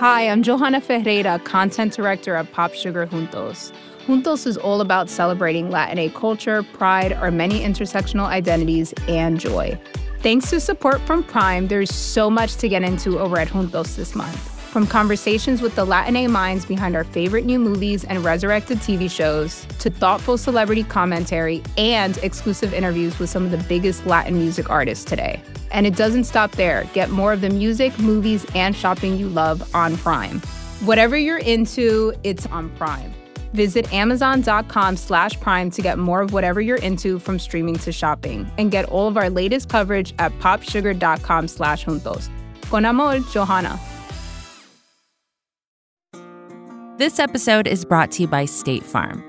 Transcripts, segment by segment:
Hi, I'm Johanna Ferreira, content director at Pop Sugar Juntos. Juntos is all about celebrating Latin culture, pride, our many intersectional identities, and joy. Thanks to support from Prime, there's so much to get into over at Juntos this month. From conversations with the Latin minds behind our favorite new movies and resurrected TV shows, to thoughtful celebrity commentary and exclusive interviews with some of the biggest Latin music artists today. And it doesn't stop there. Get more of the music, movies, and shopping you love on Prime. Whatever you're into, it's on Prime. Visit amazon.com slash prime to get more of whatever you're into from streaming to shopping. And get all of our latest coverage at popsugar.com slash juntos. Con amor, Johanna. This episode is brought to you by State Farm.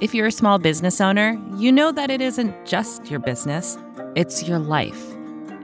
If you're a small business owner, you know that it isn't just your business, it's your life.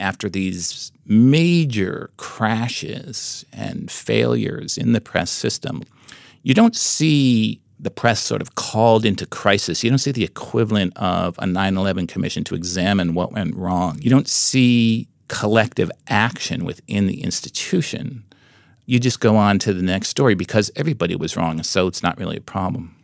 After these major crashes and failures in the press system, you don't see the press sort of called into crisis. You don't see the equivalent of a 9 11 commission to examine what went wrong. You don't see collective action within the institution. You just go on to the next story because everybody was wrong, so it's not really a problem.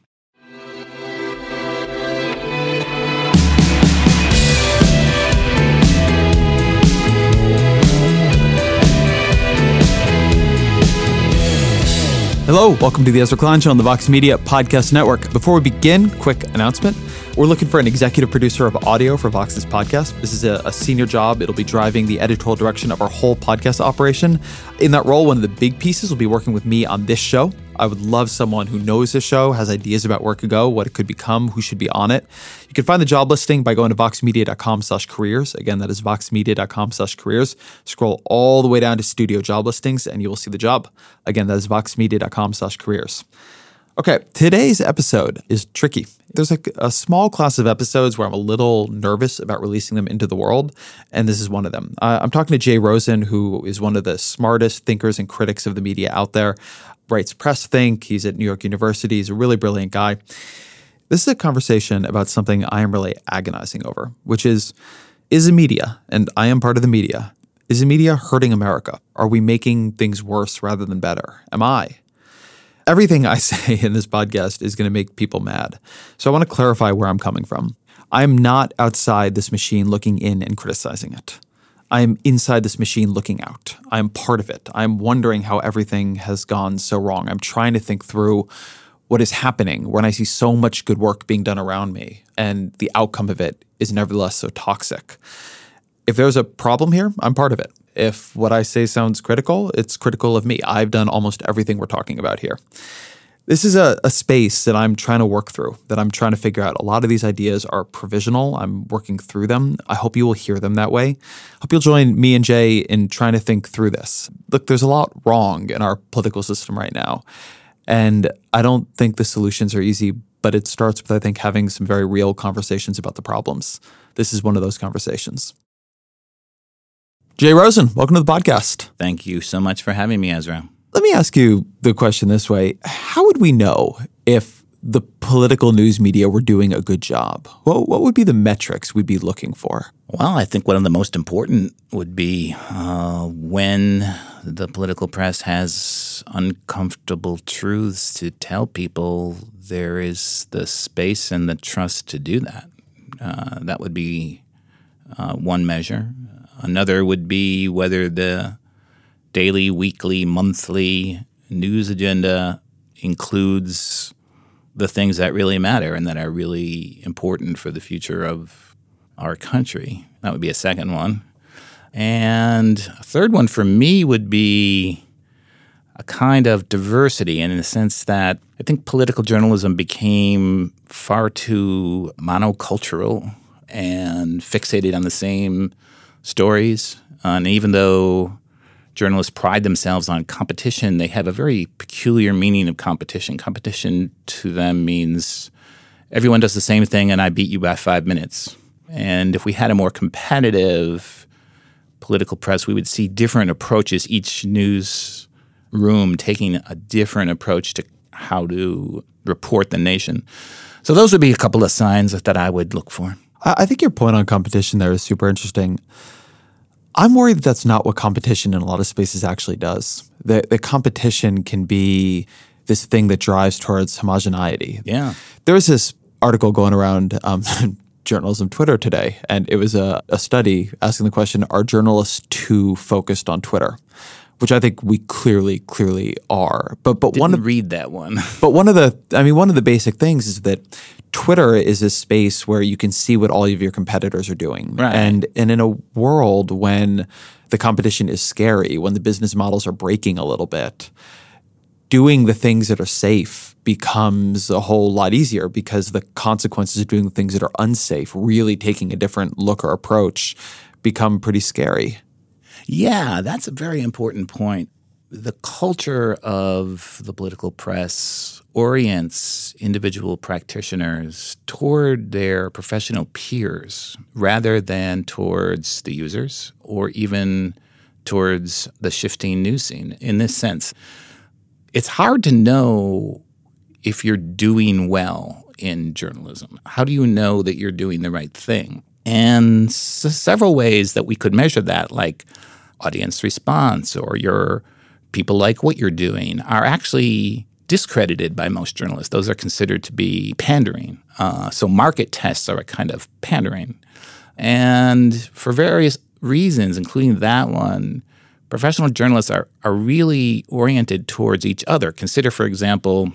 Hello, welcome to the Ezra Klein Show on the Vox Media Podcast Network. Before we begin, quick announcement. We're looking for an executive producer of audio for Vox's podcast. This is a, a, senior job. It'll be driving the editorial direction of our whole podcast operation. In that role, one of the big pieces will be working with me on this show. I would love someone who knows the show, has ideas about where it could go, what it could become, who should be on it. You can find the job listing by going to voxmedia.com slash careers. Again, that is voxmedia.com slash careers. Scroll all the way down to studio job listings and you will see the job. Again, that is voxmedia.com slash careers. Okay, today's episode is tricky. There's a, a, small class of episodes where I'm a little nervous about releasing them into the world, and this is one of them. Uh, I'm talking to Jay Rosen, who is one of the smartest thinkers and critics of the media out there writes PressThink. He's at New York University. He's a really brilliant guy. This is a conversation about something I am really agonizing over, which is is the media, and I am part of the media, is the media hurting America? Are we making things worse rather than better? Am I? Everything I say in this podcast is going to make people mad. So I want to clarify where I'm coming from. I'm not outside this machine looking in and criticizing it. I'm inside this machine looking out. I'm part of it. I'm wondering how everything has gone so wrong. I'm trying to think through what is happening when I see so much good work being done around me and the outcome of it is nevertheless so toxic. If there's a problem here, I'm part of it. If what I say sounds critical, it's critical of me. I've done almost everything we're talking about here this is a, a, space that I'm trying to work through, that I'm trying to figure out. A lot of these ideas are provisional. I'm working through them. I hope you will hear them that way. Hope you'll join me and Jay in trying to think through this. Look, there's a lot wrong in our political system right now. And I don't think the solutions are easy, but it starts with, I think, having some very real conversations about the problems. This is one of those conversations. Jay Rosen, welcome to the podcast. Thank you so much for having me, Ezra. Let me ask you the question this way How would we know if the political news media were doing a good job? What, what would be the metrics we'd be looking for? Well, I think one of the most important would be uh, when the political press has uncomfortable truths to tell people, there is the space and the trust to do that. Uh, that would be uh, one measure. Another would be whether the daily, weekly, monthly news agenda includes the things that really matter and that are really important for the future of our country. That would be a second one. And a third one for me would be a kind of diversity and in the sense that I think political journalism became far too monocultural and fixated on the same stories. and even though journalists pride themselves on competition, they have a very peculiar meaning of competition. Competition to them means everyone does the same thing and I beat you by five minutes. And if we had a more competitive political press, we would see different approaches, each news room taking a different approach to how to report the nation. So those would be a couple of signs that I would look for. I think your point on competition there is super interesting. I'm worried that that's not what competition in a lot of spaces actually does. The, the competition can be this thing that drives towards homogeneity. Yeah. There was this article going around um, journalism Twitter today, and it was a, a study asking the question Are journalists too focused on Twitter? Which I think we clearly, clearly are. But but Didn't one of read that one. but one of the I mean one of the basic things is that Twitter is a space where you can see what all of your competitors are doing. Right. And and in a world when the competition is scary, when the business models are breaking a little bit, doing the things that are safe becomes a whole lot easier because the consequences of doing things that are unsafe, really taking a different look or approach, become pretty scary. Yeah, that's a very important point. The culture of the political press orients individual practitioners toward their professional peers rather than towards the users or even towards the shifting news scene. In this sense, it's hard to know if you're doing well in journalism. How do you know that you're doing the right thing? And s- several ways that we could measure that, like audience response or your people like what you're doing, are actually discredited by most journalists. Those are considered to be pandering. Uh, so market tests are a kind of pandering. And for various reasons, including that one, professional journalists are, are really oriented towards each other. Consider, for example,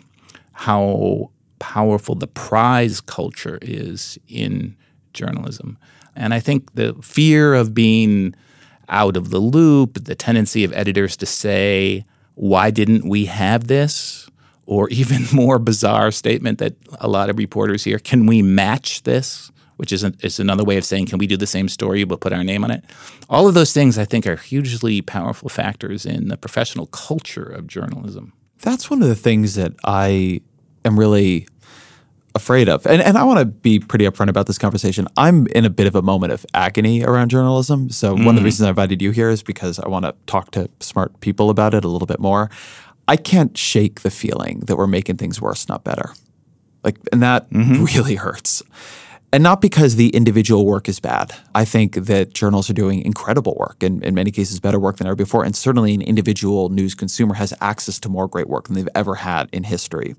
how powerful the prize culture is in journalism. And I think the fear of being out of the loop, the tendency of editors to say, why didn't we have this? Or even more bizarre statement that a lot of reporters hear, can we match this? Which is, a, is another way of saying, can we do the same story but put our name on it? All of those things, I think, are hugely powerful factors in the professional culture of journalism. That's one of the things that I am really afraid of. And, and I want to be pretty upfront about this conversation. I'm in a bit of a moment of agony around journalism. So, one of the mm-hmm. reasons I invited you here is because I want to talk to smart people about it a little bit more. I can't shake the feeling that we're making things worse, not better. Like, and that mm-hmm. really hurts. And not because the individual work is bad. I think that journals are doing incredible work, and in many cases, better work than ever before. And certainly, an individual news consumer has access to more great work than they've ever had in history.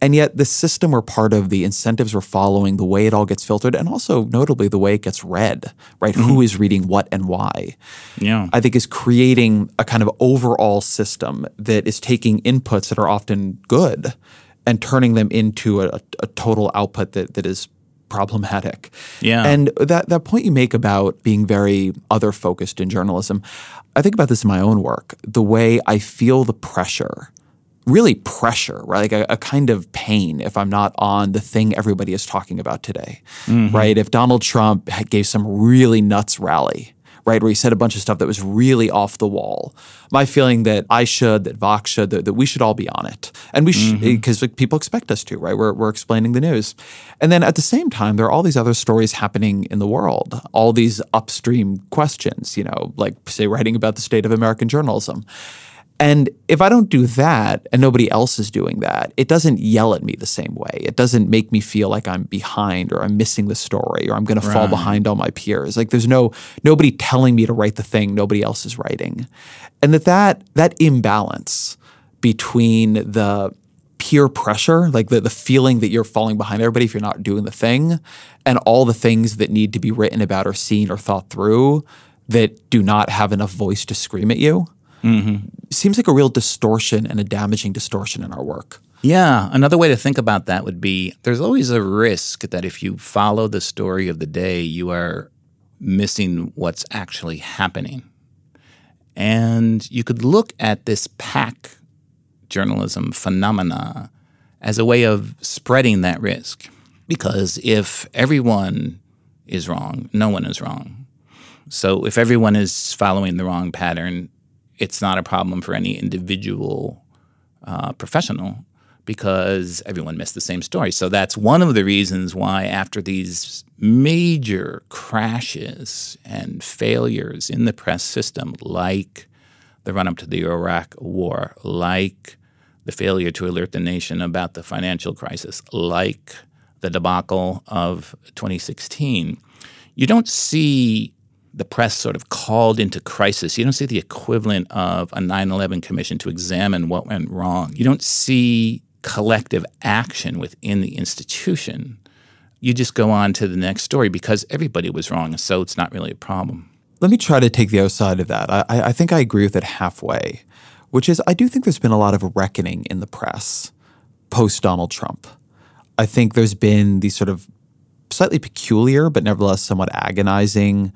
And yet, the system we're part of, the incentives we're following, the way it all gets filtered, and also notably the way it gets read, right? Who mm-hmm. is reading what and why? Yeah. I think is creating a kind of overall system that is taking inputs that are often good and turning them into a, a total output that, that is problematic. Yeah. And that, that point you make about being very other focused in journalism, I think about this in my own work, the way I feel the pressure really pressure, right? Like a, a, kind of pain if I'm not on the thing everybody is talking about today, Mm-hmm. right? If Donald Trump gave some really nuts rally, right, where he said a bunch of stuff that was really off the wall, my feeling that I should, that Vox should, that, that we should all be on it, and we should Mm-hmm. because like, people expect us to, right? We're we're explaining the news, and then at the same time, there are all these other stories happening in the world, all these upstream questions, you know, like say writing about the state of American journalism. And if I don't do that and nobody else is doing that, it doesn't yell at me the same way. It doesn't make me feel like I'm behind or I'm missing the story or I'm going to fall behind all my peers. Like there's no nobody telling me to write the thing nobody else is writing. And that that that imbalance between the peer pressure, like the, the feeling that you're falling behind everybody if you're not doing the thing, and all the things that need to be written about or seen or thought through that do not have enough voice to scream at you Mm-hmm. seems like a real distortion and a damaging distortion in our work. Yeah, another way to think about that would be there's always a risk that if you follow the story of the day, you are missing what's actually happening. And you could look at this pack journalism phenomena as a way of spreading that risk. Because if everyone is wrong, no one is wrong. So if everyone is following the wrong pattern, it's not a problem for any individual uh, professional. because everyone missed the same story. So that's one of the reasons why, after these major crashes and failures in the press system, like the run up to the Iraq War, like the failure to alert the nation about the financial crisis, like the debacle of 2016, you don't see the press sort of called into crisis. You don't see the equivalent of a 9 11 commission to examine what went wrong. You don't see collective action within the institution. You just go on to the next story because everybody was wrong, so it's not really a problem. Let me try to take the other side of that. I, I think I agree with it halfway, which is I do think there's been a lot of reckoning in the press post Donald Trump. I think there's been these sort of slightly peculiar, but nevertheless somewhat agonizing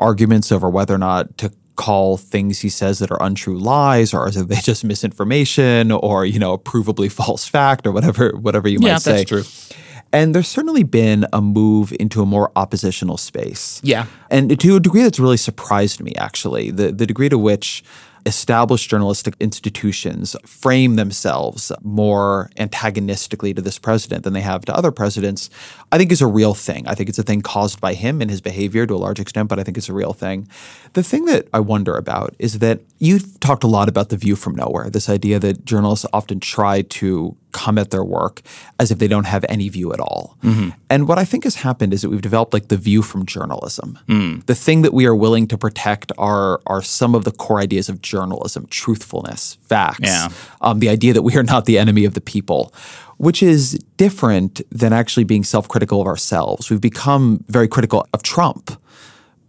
arguments over whether or not to call things he says that are untrue lies or are they just misinformation or you know a provably false fact or whatever whatever you yeah, might say. Yeah, that's true. And there's certainly been a move into a more oppositional space. Yeah. And to a degree that's really surprised me, actually, the, the degree to which established journalistic institutions frame themselves more antagonistically to this president than they have to other presidents, I think is a real thing. I think it's a thing caused by him and his behavior to a large extent, but I think it's a real thing. The thing that I wonder about is that you've talked a lot about the view from nowhere, this idea that journalists often try to come at their work as if they don't have any view at all. Mm-hmm. And what I think has happened is that we've developed like the view from journalism. Mm. The thing that we are willing to protect are are some of the core ideas of journalism: truthfulness, facts, yeah. um, the idea that we are not the enemy of the people. Which is different than actually being self critical of ourselves. We've become very critical of Trump,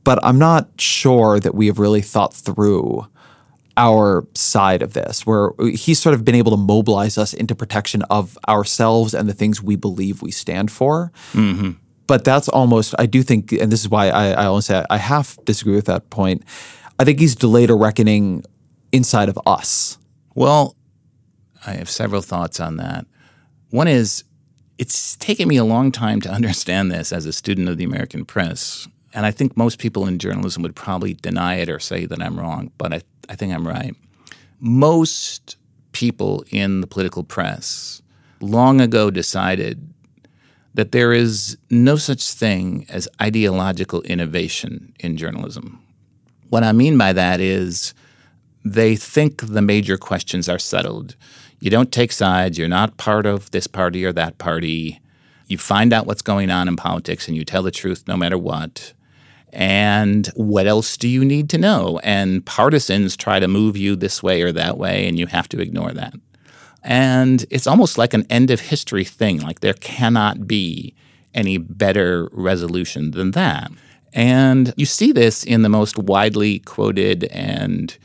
but I'm not sure that we have really thought through our side of this, where he's sort of been able to mobilize us into protection of ourselves and the things we believe we stand for. Mm-hmm. But that's almost, I do think, and this is why I, I always say I half disagree with that point. I think he's delayed a reckoning inside of us. Well, I have several thoughts on that. One is, it's taken me a long time to understand this as a student of the American press. And I think most people in journalism would probably deny it or say that I'm wrong, but I I think I'm right. Most people in the political press long ago decided that there is no such thing as ideological innovation in journalism. What I mean by that is they think the major questions are settled. You don't take sides, you're not part of this party or that party. You find out what's going on in politics and you tell the truth no matter what. And what else do you need to know? And partisans try to move you this way or that way, and you have to ignore that. And it's almost like an end of history thing. Like there cannot be any better resolution than that. And you see this in the most widely quoted and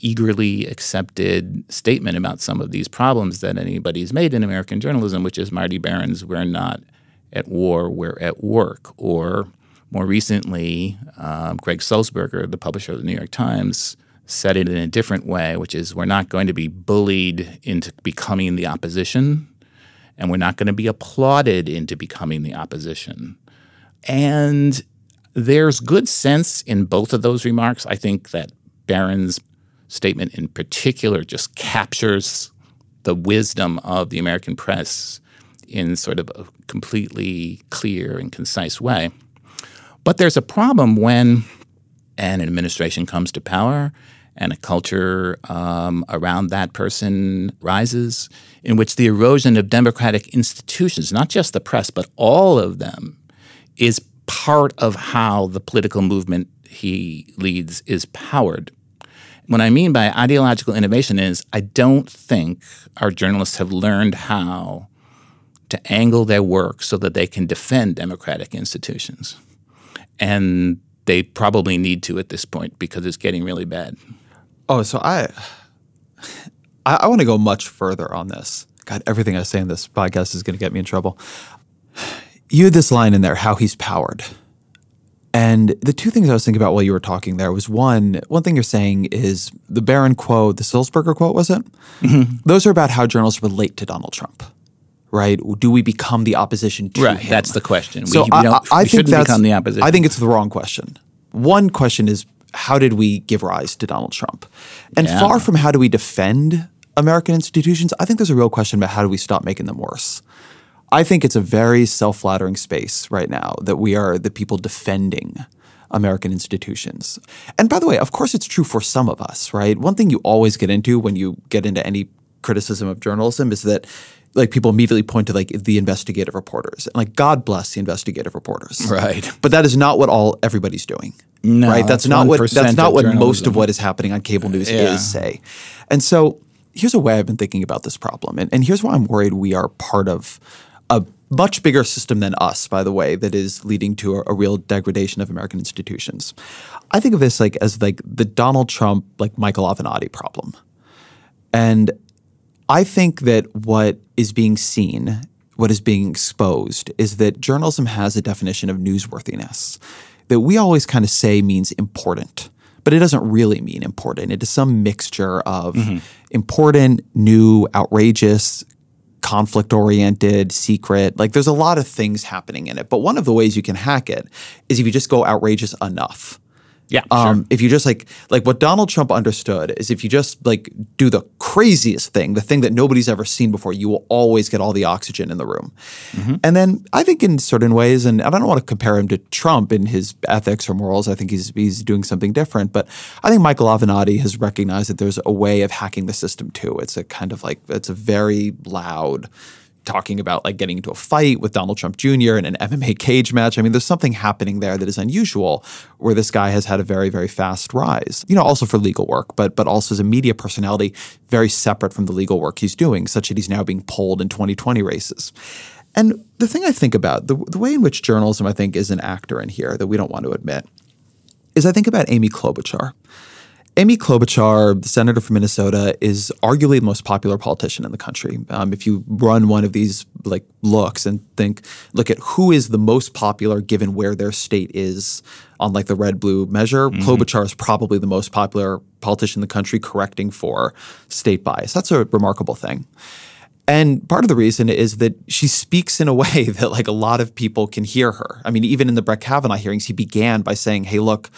eagerly accepted statement about some of these problems that anybody's made in American journalism, which is Marty Baron's We're Not at War, We're at Work, or more recently, um, Greg Sulzberger, the publisher of the New York Times, said it in a different way, which is we're not going to be bullied into becoming the opposition, and we're not going to be applauded into becoming the opposition. And there's good sense in both of those remarks. I think that Baron's statement in particular just captures the wisdom of the American press in sort of a completely clear and concise way. But there's a problem when an administration comes to power and a culture um, around that person rises, in which the erosion of democratic institutions, not just the press, but all of them, is part of how the political movement he leads is powered. What I mean by ideological innovation is I don't think our journalists have learned how to angle their work so that they can defend democratic institutions and they probably need to at this point because it's getting really bad. Oh, so I I, I want to go much further on this. God, everything I say in this podcast is going to get me in trouble. You had this line in there, how he's powered. And the two things I was thinking about while you were talking there was one, one thing you're saying is the Baron quote, the Sulzberger quote, was it? Mm-hmm. Those are about how journalists relate to Donald Trump right? Do we become the opposition to right, him? That's the question. So we, we I, I think that's become the opposition. I think it's the wrong question. One question is how did we give rise to Donald Trump? And yeah. far from how do we defend American institutions. I think there's a real question about how do we stop making them worse. I think it's a very self flattering space right now that we are the people defending American institutions. And by the way, of course, it's true for some of us, right? One thing you always get into when you get into any criticism of journalism is that like people immediately point to like the investigative reporters and like God bless the investigative reporters. Right. But that is not what all everybody's doing. No, right. That's not what that's not what most of what is happening on cable news Yeah. is say. And so here's a way I've been thinking about this problem. And, and here's why I'm worried we are part of a much bigger system than us, by the way, that is leading to a, a real degradation of American institutions. I think of this like as like the Donald Trump, like Michael Avenatti problem. And I think that what is being seen, what is being exposed, is that journalism has a definition of newsworthiness that we always kind of say means important, but it doesn't really mean important. It is some mixture of mm-hmm. important, new, outrageous, conflict oriented, secret. Like there's a lot of things happening in it. But one of the ways you can hack it is if you just go outrageous enough. Yeah. Um, If you just like like what Donald Trump understood is if you just like do the craziest thing, the thing that nobody's ever seen before, you will always get all the oxygen in the room. And then I think in certain ways, and I don't want to compare him to Trump in his ethics or morals. I think he's he's doing something different. But I think Michael Avenatti has recognized that there's a way of hacking the system too. It's a kind of like it's a very loud talking about like getting into a fight with Donald Trump Jr. in an MMA cage match. I mean, there's something happening there that is unusual where this guy has had a very, very fast rise. You know, also for legal work, but but also as a media personality, very separate from the legal work he's doing, such that he's now being pulled in 2020 races. And the thing I think about, the, the way in which journalism, I think, is an actor in here that we don't want to admit, is I think about Amy Klobuchar. Amy Klobuchar, the senator from Minnesota, is arguably the most popular politician in the country. Um, if you run one of these like looks and think, look at who is the most popular given where their state is on like the red blue measure, Klobuchar is probably the most popular politician in the country, correcting for state bias. That's a remarkable thing. And part of the reason is that she speaks in a way that like a lot of people can hear her. I mean, even in the Brett Kavanaugh hearings, he began by saying, "Hey, look,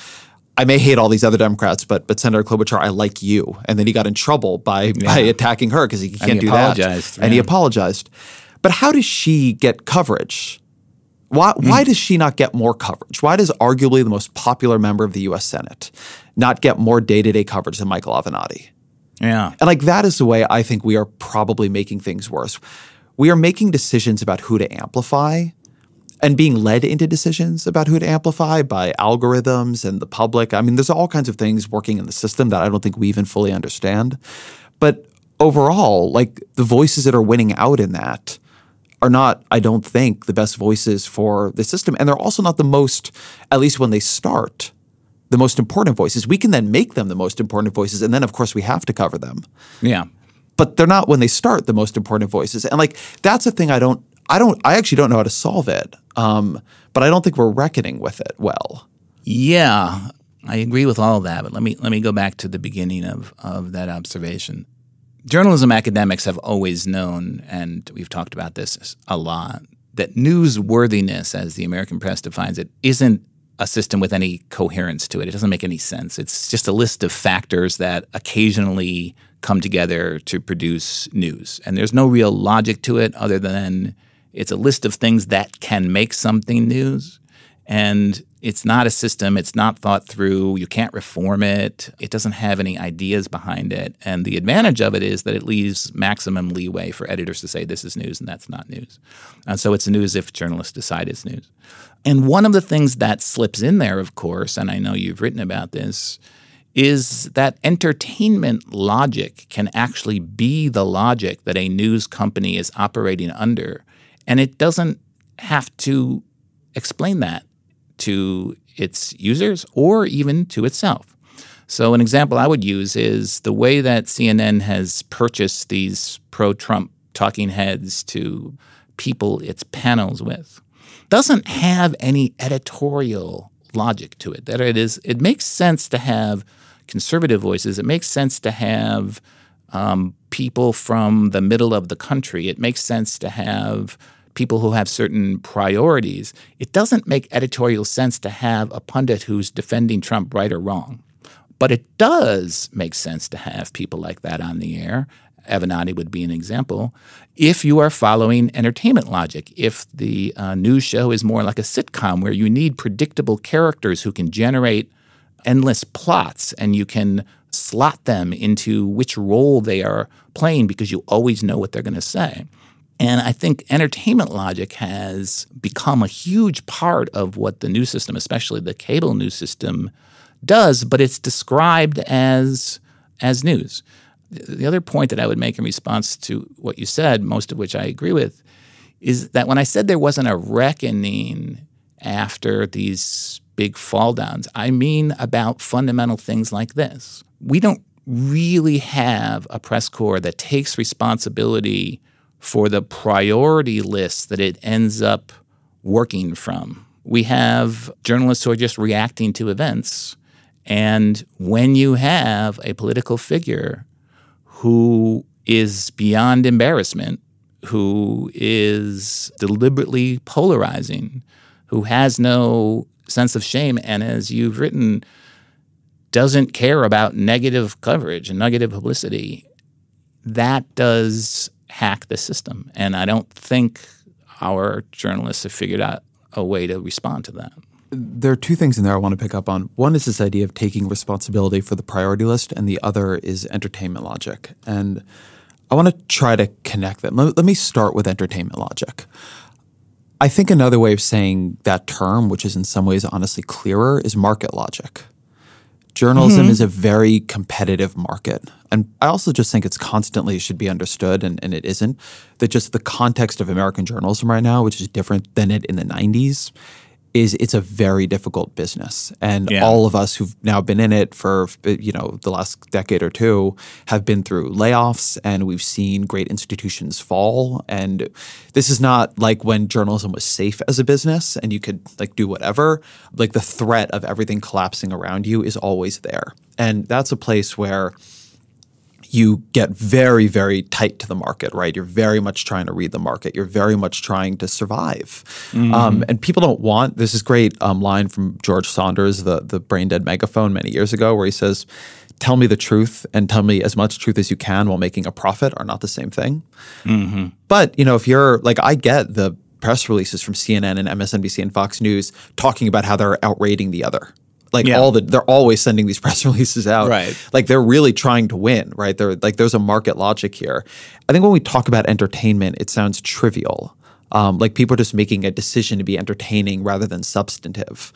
I may hate all these other Democrats, but but Senator Klobuchar, I like you." And then he got in trouble by by attacking her because he can't he do that. And he yeah. apologized. But how does she get coverage? Why why hmm. does she not get more coverage? Why does arguably the most popular member of the U.S. Senate not get more day to day coverage than Michael Avenatti? Yeah. And like that is the way I think we are probably making things worse. We are making decisions about who to amplify and being led into decisions about who to amplify by algorithms and the public. I mean, there's all kinds of things working in the system that I don't think we even fully understand. But overall, like the voices that are winning out in that are not, I don't think, the best voices for the system. And they're also not the most, at least when they start, the most important voices. We can then make them the most important voices. And then, of course, we have to cover them Yeah. but they're not when they start the most important voices. And like that's a thing I don't I don't I actually don't know how to solve it. Um, but I don't think we're reckoning with it well. Yeah, I agree with all of that, but let me let me go back to the beginning of of that observation. Journalism academics have always known, and we've talked about this a lot, that newsworthiness, as the American press defines it, isn't a system with any coherence to it. It doesn't make any sense. It's just a list of factors that occasionally come together to produce news. And there's no real logic to it other than it's a list of things that can make something news. And it's not a system, it's not thought through, you can't reform it, it doesn't have any ideas behind it. And the advantage of it is that it leaves maximum leeway for editors to say this is news and that's not news. And so it's news if journalists decide it's news. And one of the things that slips in there, of course, and I know you've written about this, is that entertainment logic can actually be the logic that a news company is operating under. And it doesn't have to explain that to its users or even to itself. So, an example I would use is the way that CNN has purchased these pro Trump talking heads to people its panels with doesn't have any editorial logic to it. That it is, it makes sense to have conservative voices. It makes sense to have um, people from the middle of the country. It makes sense to have people who have certain priorities. It doesn't make editorial sense to have a pundit who's defending Trump right or wrong. But it does make sense to have people like that on the air Avenatti would be an example. If you are following entertainment logic, if the uh, news show is more like a sitcom where you need predictable characters who can generate endless plots and you can slot them into which role they are playing because you always know what they're going to say. And I think entertainment logic has become a huge part of what the news system, especially the cable news system, does, but it's described as as news. The other point that I would make in response to what you said, most of which I agree with, is that when I said there wasn't a reckoning after these big fall downs, I mean about fundamental things like this. We don't really have a press corps that takes responsibility for the priority list that it ends up working from. We have journalists who are just reacting to events. And when you have a political figure who is beyond embarrassment, who is deliberately polarizing, who has no sense of shame, and as you've written, doesn't care about negative coverage and negative publicity, that does hack the system. And I don't think our journalists have figured out a way to respond to that. There are two things in there I want to pick up on. One is this idea of taking responsibility for the priority list, and the other is entertainment logic. And I want to try to connect them. Let, me start with entertainment logic. I think another way of saying that term, which is in some ways honestly clearer, is market logic. Journalism mm-hmm. is a very competitive market. And I also just think it's constantly should be understood, and, and it isn't, that just the context of American journalism right now, which is different than it in the 90s, is it's a very difficult business. And yeah. all of us who've now been in it for you know the last decade or two have been through layoffs and we've seen great institutions fall. And this is not like when journalism was safe as a business and you could like do whatever. Like the threat of everything collapsing around you is always there. And that's a place where you get very, very tight to the market, right? You're very much trying to read the market. You're very much trying to survive. Mm-hmm. Um, and people don't want this is great um, line from George Saunders, the the brain dead megaphone many years ago, where he says, "Tell me the truth and tell me as much truth as you can while making a profit are not the same thing." Mm-hmm. But you know, if you're like, I get the press releases from CNN and MSNBC and Fox News talking about how they're outrating the other like yeah. all the they're always sending these press releases out. Right. Like they're really trying to win, right? They're like there's a market logic here. I think when we talk about entertainment, it sounds trivial. Um, like people are just making a decision to be entertaining rather than substantive.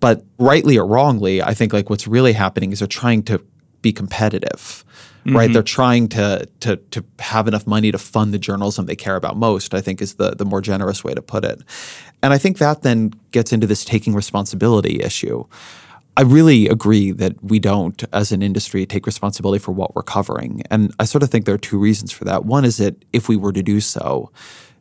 But rightly or wrongly, I think like what's really happening is they're trying to be competitive. Mm-hmm. Right, they're trying to to to have enough money to fund the journalism they care about most. I think is the the more generous way to put it, and I think that then gets into this taking responsibility issue. I really agree that we don't, as an industry, take responsibility for what we're covering. And I sort of think there are two reasons for that. One is that if we were to do so,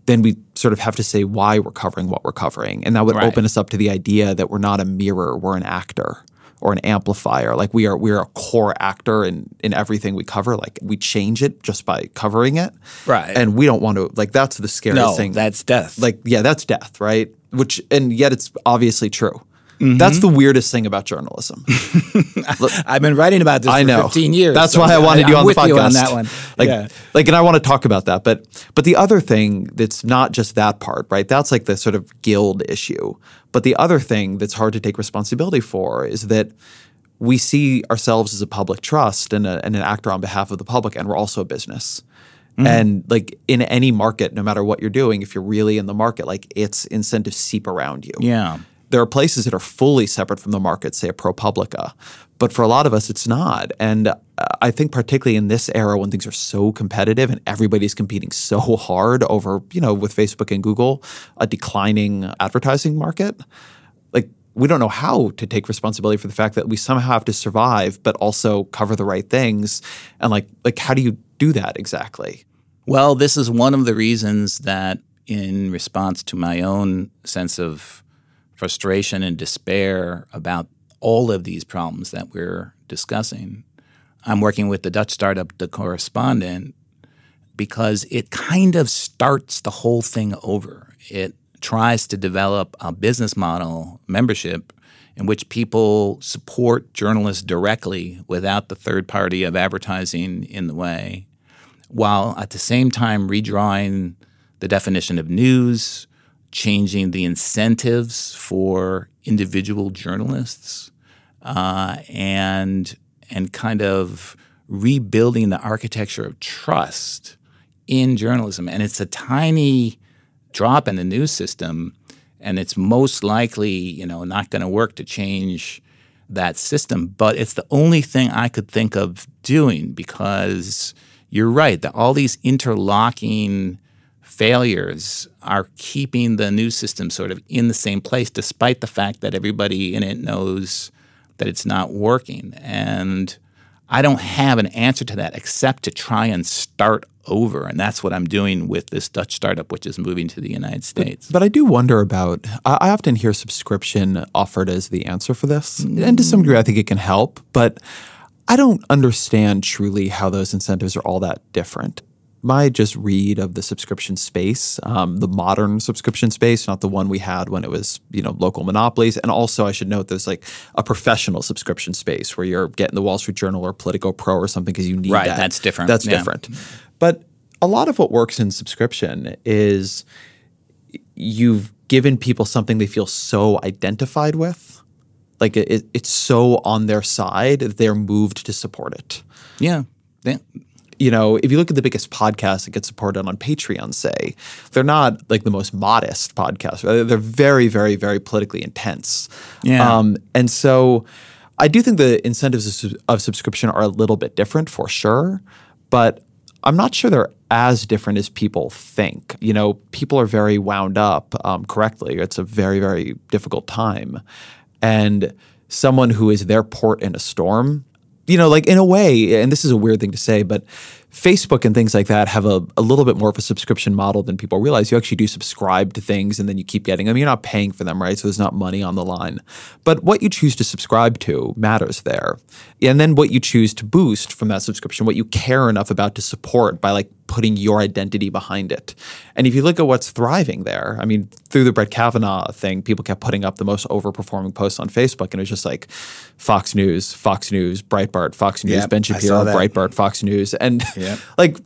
then we sort of have to say why we're covering what we're covering. And that would right. open us up to the idea that we're not a mirror, we're an actor or an amplifier. Like we are we're a core actor in in everything we cover. Like we change it just by covering it. Right. And we don't want to like that's the scariest no, thing. That's death. Like, yeah, that's death, right? Which and yet it's obviously true. Mm-hmm. That's the weirdest thing about journalism. I've been writing about this I know. 15 years. That's so why I wanted I, you on the podcast. On that one. Like, yeah. like, and I want to talk about that. But, but the other thing that's not just that part, right? That's like the sort of guild issue. But the other thing that's hard to take responsibility for is that we see ourselves as a public trust and, a, and an actor on behalf of the public, and we're also a business. Mm-hmm. And like in any market, no matter what you're doing, if you're really in the market, like its incentives seep around you. Yeah there are places that are fully separate from the market, say a ProPublica. But for a lot of us, it's not. And uh, I think particularly in this era when things are so competitive and everybody's competing so hard over, you know, with Facebook and Google, a declining advertising market, like we don't know how to take responsibility for the fact that we somehow have to survive, but also cover the right things. And like, like how do you do that exactly? Well, this is one of the reasons that in response to my own sense of frustration and despair about all of these problems that we're discussing. I'm working with the Dutch startup, The Correspondent, because it kind of starts the whole thing over. It tries to develop a business model, membership, in which people support journalists directly without the third party of advertising in the way, while at the same time redrawing the definition of news, changing the incentives for individual journalists, uh, and and kind of rebuilding the architecture of trust in journalism. And it's a tiny drop in the news system, and it's most likely, you know, not going to work to change that system. But it's the only thing I could think of doing because you're right that all these interlocking failures are keeping the new system sort of in the same place, despite the fact that everybody in it knows that it's not working. And I don't have an answer to that except to try and start over. And that's what I'm doing with this Dutch startup, which is moving to the United States. But, but I do wonder about, I often hear subscription offered as the answer for this. And to some mm. degree, I think it can help. But I don't understand truly how those incentives are all that different my just read of the subscription space, um, the modern subscription space, not the one we had when it was you know local monopolies, and also I should note there's like a professional subscription space where you're getting the Wall Street Journal or Politico Pro or something because you need right, that. That's different. That's yeah. different. But a lot of what works in subscription is you've given people something they feel so identified with. Like it, it's so on their side, they're moved to support it. Yeah. yeah you know, if you look at the biggest podcasts that get supported on Patreon, say, they're not like the most modest podcasts. They're very, very, very politically intense. Yeah. Um, and so I do think the incentives of, of subscription are a little bit different for sure, but I'm not sure they're as different as people think. You know, people are very wound up um, correctly. It's a very, very difficult time. And someone who is their port in a storm you know, like in a way, and this is a weird thing to say, but Facebook and things like that have a, a little bit more of a subscription model than people realize. You actually do subscribe to things and then you keep getting them. You're not paying for them, right? So there's not money on the line. But what you choose to subscribe to matters there. And then what you choose to boost from that subscription, what you care enough about to support by like putting your identity behind it. And if you look at what's thriving there, I mean, through the Brett Kavanaugh thing, people kept putting up the most overperforming posts on Facebook, and it was just like Fox News, Fox News, Breitbart, Fox News, yep, Ben Shapiro, Breitbart, Fox News, and yep. like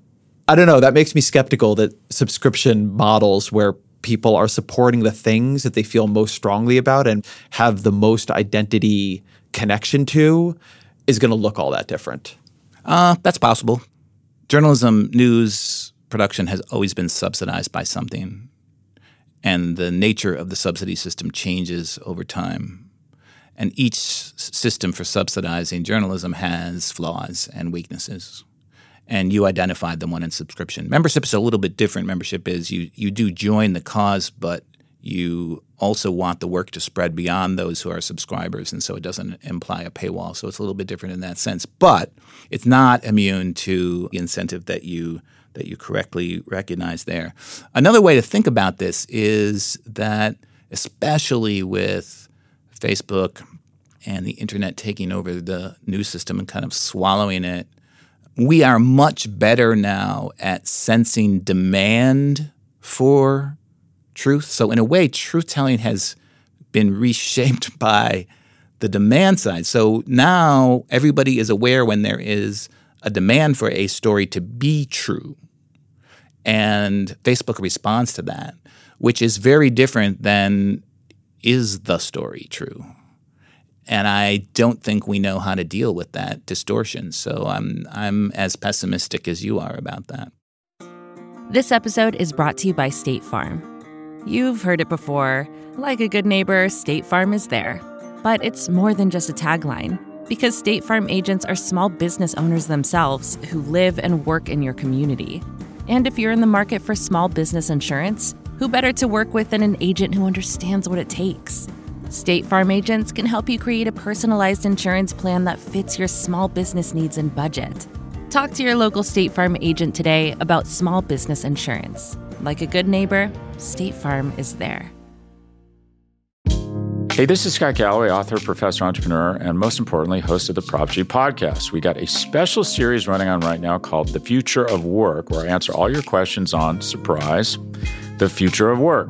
I don't know, that makes me skeptical that subscription models where people are supporting the things that they feel most strongly about and have the most identity connection to is going to look all that different. Uh, that's possible journalism, news production has always been subsidized by something. And the nature of the subsidy system changes over time. And each system for subsidizing journalism has flaws and weaknesses. And you identified the one in subscription. Membership is a little bit different. Membership is you you do join the cause, but you also want the work to spread beyond those who are subscribers, and so it doesn't imply a paywall. So it's a little bit different in that sense, but it's not immune to the incentive that you that you correctly recognize there. Another way to think about this is that, especially with Facebook and the internet taking over the news system and kind of swallowing it, we are much better now at sensing demand for truth. So, in a way, truth telling has been reshaped by the demand side. So now everybody is aware when there is a demand for a story to be true. And Facebook responds to that, which is very different than is the story true? And I don't think we know how to deal with that distortion. So I'm I'm as pessimistic as you are about that. This episode is brought to you by State Farm. You've heard it before. Like a good neighbor, State Farm is there. But it's more than just a tagline, because State Farm agents are small business owners themselves who live and work in your community. And if you're in the market for small business insurance, who better to work with than an agent who understands what it takes? State Farm agents can help you create a personalized insurance plan that fits your small business needs and budget. Talk to your local State Farm agent today about small business insurance. Like a good neighbor, State Farm is there. Hey, this is Scott Galloway, author, professor, entrepreneur, and most importantly, host of the Prop G podcast. We got a special series running on right now called The Future of Work, where I answer all your questions on surprise, the future of work.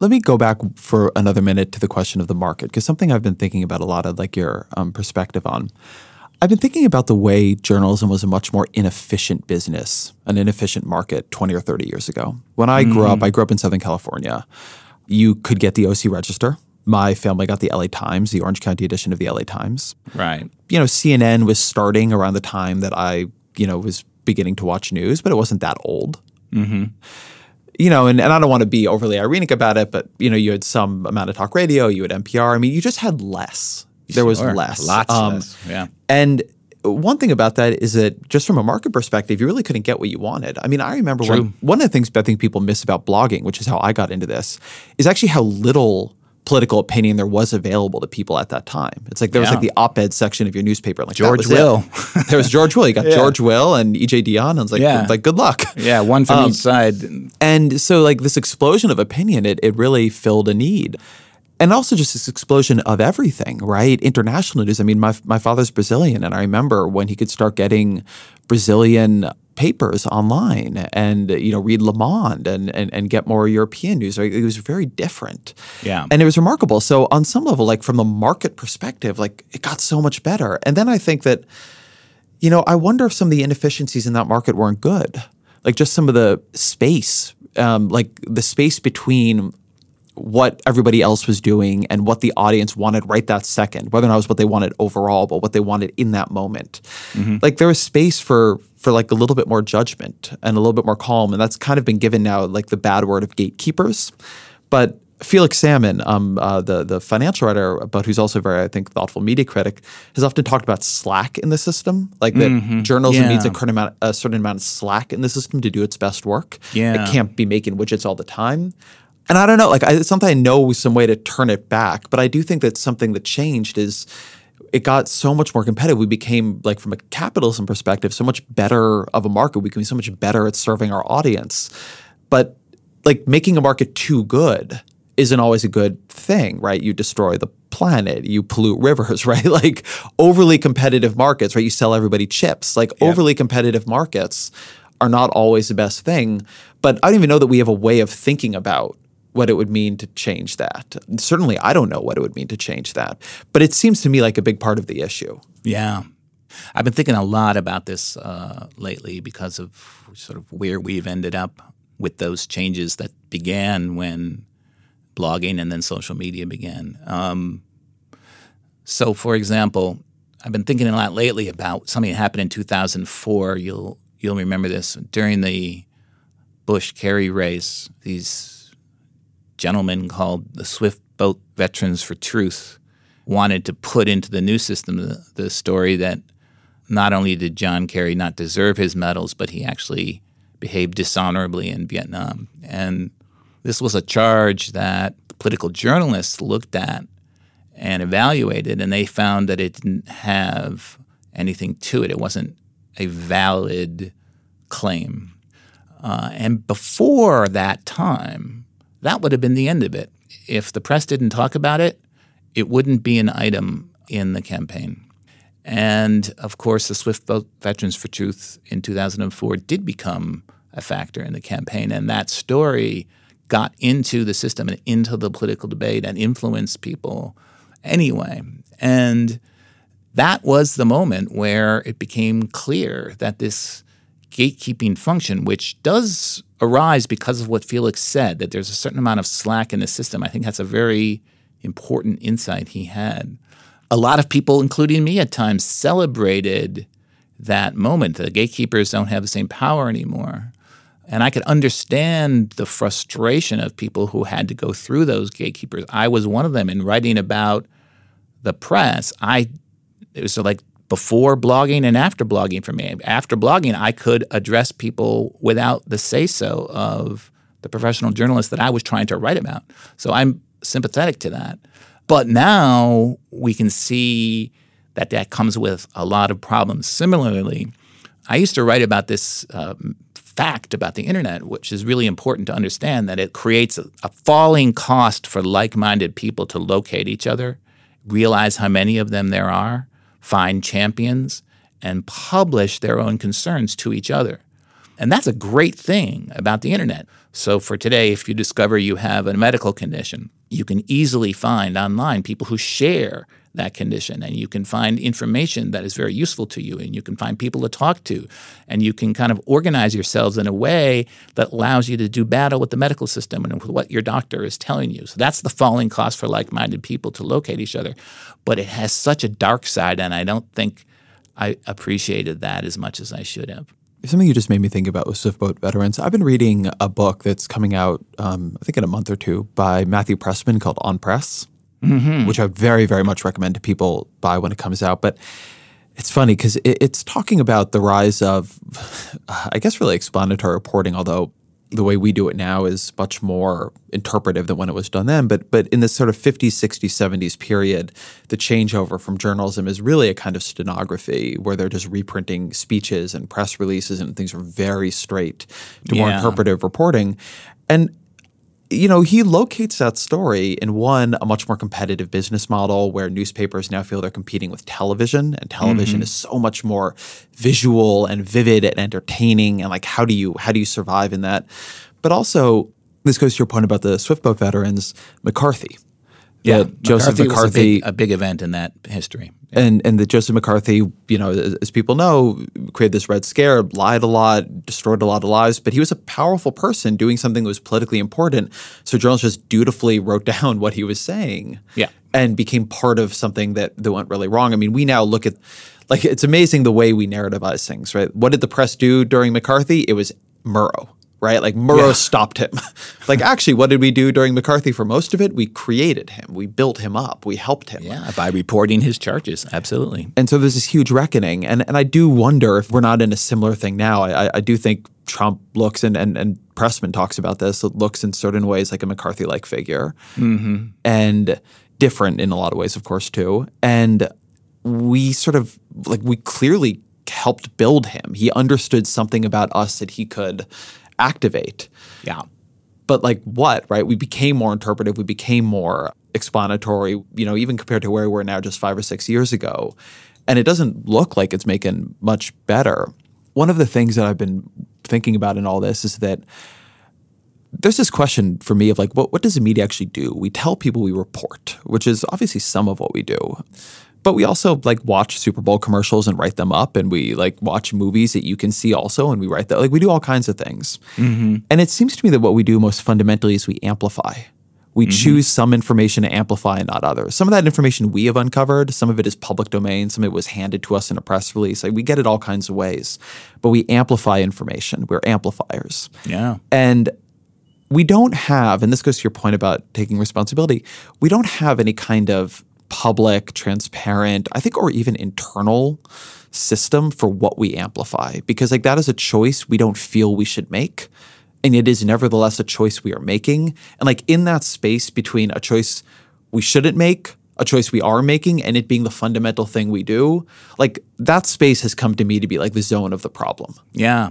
Let me go back for another minute to the question of the market, because something I've been thinking about a lot of like your um, perspective on. I've been thinking about the way journalism was a much more inefficient business, an inefficient market 20 or 30 years ago. When I grew up, I grew up in Southern California. You could get the OC Register. My family got the LA Times, the Orange County edition of the LA Times. Right. You know, CNN was starting around the time that I, you know, was beginning to watch news, but it wasn't that old. Mm-hmm. You know, and, and I don't want to be overly ironic about it, but you know, you had some amount of talk radio, you had NPR. I mean, you just had less. There was Sure. less. Lots Um, less. Yeah. and one thing about that is that just from a market perspective, you really couldn't get what you wanted. I mean, I remember when one of the things I think people miss about blogging, which is how I got into this, is actually how little political opinion there was available to people at that time. It's like there was Yeah. like the op-ed section of your newspaper. Like George. Will. there was George Will. You got George Will and EJ Dionne. I was like, Yeah. like good luck. Yeah. One from Um, each side. And so, like this explosion of opinion, it, it really filled a need. And also just this explosion of everything, right? International news. I mean, my, my father's Brazilian, and I remember when he could start getting Brazilian papers online and, you know, read Le Monde and, and, and get more European news. It was very different. Yeah. And it was remarkable. So, on some level, like from the market perspective, like it got so much better. And then I think that you know, I wonder if some of the inefficiencies in that market weren't good. Like just some of the space, um, like the space between what everybody else was doing and what the audience wanted right that second, whether or not it was what they wanted overall, but what they wanted in that moment. Like there was space for for like a little bit more judgment and a little bit more calm, and that's kind of been given now like the bad word of gatekeepers. But Felix Salmon, um, uh, the the financial writer, but who's also a very I think thoughtful media critic, has often talked about slack in the system, like that journalism Yeah. needs a certain amount a certain amount of slack in the system to do its best work. Yeah. it can't be making widgets all the time. And I don't know, like I, it's something I know some way to turn it back, but I do think that something that changed is it got so much more competitive. We became like from a capitalism perspective, so much better of a market. We became so much better at serving our audience. But like making a market too good isn't always a good thing, right? You destroy the planet, you pollute rivers, right? Like overly competitive markets, right? You sell everybody chips. Like overly competitive markets are not always the best thing. But I don't even know that we have a way of thinking about what it would mean to change that. Certainly, I don't know what it would mean to change that. But it seems to me like a big part of the issue. Yeah. I've been thinking a lot about this uh, lately because of sort of where we've ended up with those changes that began when blogging and then social media began. Um, so, for example, I've been thinking a lot lately about something that happened in 2004. You'll you'll remember this during the Bush Kerry race. These gentlemen called the Swift Boat Veterans for Truth wanted to put into the new system the, the story that not only did John Kerry not deserve his medals, but he actually behaved dishonorably in Vietnam. And this was a charge that political journalists looked at and evaluated, and they found that it didn't have anything to it. It wasn't a valid claim. Uh, and before that time, that would have been the end of it. If the press didn't talk about it, it wouldn't be an item in the campaign. And of course, the Swift Boat Veterans for Truth in 2004 did become a factor in the campaign. And that story got into the system and into the political debate and influenced people anyway. And that was the moment where it became clear that this gatekeeping function, which does arise because of what Felix said, that there's a certain amount of slack in the system. I think that's a very important insight he had. A lot of people, including me at times, celebrated that moment. The gatekeepers don't have the same power anymore. And I could understand the frustration of people who had to go through those gatekeepers. I was one of them in writing about the press. I it was like before blogging and after blogging for me. After blogging, I could address people without the say so of the professional journalist that I was trying to write about. So I'm sympathetic to that. But now we can see that that comes with a lot of problems. Similarly, I used to write about this uh, fact about the internet, which is really important to understand that it creates a, a falling cost for like minded people to locate each other, realize how many of them there are, find champions, and publish their own concerns to each other. And that's a great thing about the internet. So, for today, if you discover you have a medical condition, you can easily find online people who share that condition. And you can find information that is very useful to you and you can find people to talk to. And you can kind of organize yourselves in a way that allows you to do battle with the medical system and with what your doctor is telling you. So that's the falling cost for like-minded people to locate each other. But it has such a dark side and i don't think i appreciated that as much as i should have. Something you just made me think about with Swiftboat veterans. I've been reading a book that's coming out, um, I think, in a month or two by Matthew Pressman called On Press mm-hmm. which I very, very much recommend to people buy when it comes out. But it's funny because it, it's talking about the rise of, I guess, really explanatory reporting, although the way we do it now is much more interpretive than when it was done then. But but in this sort of 50s, 60s, 70s period, the changeover from journalism is really a kind of stenography where they're just reprinting speeches and press releases and things are very straight to yeah. more interpretive reporting. And you know, he locates that story in one, a much more competitive business model where newspapers now feel they're competing with television, and television mm-hmm. is so much more visual and vivid and entertaining. And like, how do you how do you survive in that? But also, this goes to your point about the Swiftboat veterans, McCarthy. Yeah, Joseph McCarthy, McCarthy a, big, a, big, event in that history. And and the Joseph McCarthy, you know, as, as, people know, created this red scare, lied a lot, destroyed a lot of lives, but he was a powerful person doing something that was politically important. So journalists just dutifully wrote down what he was saying. Yeah. And became part of something that, that went really wrong. I mean, we now look at like it's amazing the way we narrativize things, right? What did the press do during McCarthy? It was Murrow right? Like Murrow yeah. stopped him. like actually, what did we do during McCarthy for most of it? We created him. We built him up. We helped him. Yeah, by reporting his charges. Absolutely. And so there's this huge reckoning. And and I do wonder if we're not in a similar thing now. I, I do think Trump looks and, and and Pressman talks about this. It looks in certain ways like a McCarthy-like figure, mm-hmm. and different in a lot of ways, of course, too. And we sort of like we clearly helped build him. He understood something about us that he could activate. Yeah. But like what, right? We became more interpretive, we became more explanatory, you know, even compared to where we were now just five or six years ago. And it doesn't look like it's making much better. One of the things that I've been thinking about in all this is that there's this question for me of like, what, what does the media actually do? We tell people we report, which is obviously some of what we do. But we also like watch Super Bowl commercials and write them up, and we like watch movies that you can see also, and we write that. Like we do all kinds of things. Mm-hmm. And it seems to me that what we do most fundamentally is we amplify. We mm-hmm. choose some information to amplify and not others. Some of that information we have uncovered, some of it is public domain, some of it was handed to us in a press release. Like we get it all kinds of ways, but we amplify information. We're amplifiers. Yeah. And we don't have, and this goes to your point about taking responsibility, we don't have any kind of public, transparent, I think, or even internal system for what we amplify. Because, like, that is a choice we don't feel we should make. And it is nevertheless a choice we are making. And, like, in that space between a choice we shouldn't make, a choice we are making, and it being the fundamental thing we do, like, that space has come to me to be like the zone of the problem. Yeah.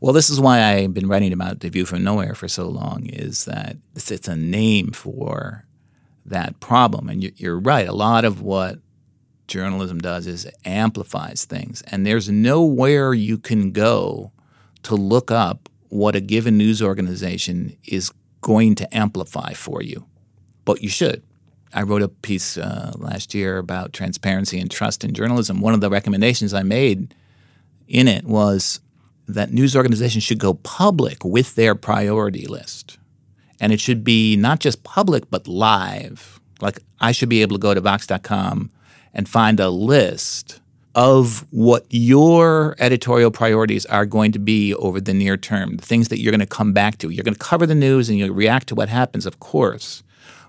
Well, this is why I've been writing about The View from Nowhere for so long, is that it's a name for that problem. And you're right. A lot of what journalism does is amplifies things. And there's nowhere you can go to look up what a given news organization is going to amplify for you. But you should. I wrote a piece uh, last year about transparency and trust in journalism. One of the recommendations I made in it was that news organizations should go public with their priority list. And it should be not just public, but live. Like I should be able to go to Vox.com and find a list of what your editorial priorities are going to be over the near term, the things that you're going to come back to. You're going to cover the news and you'll react to what happens, of course.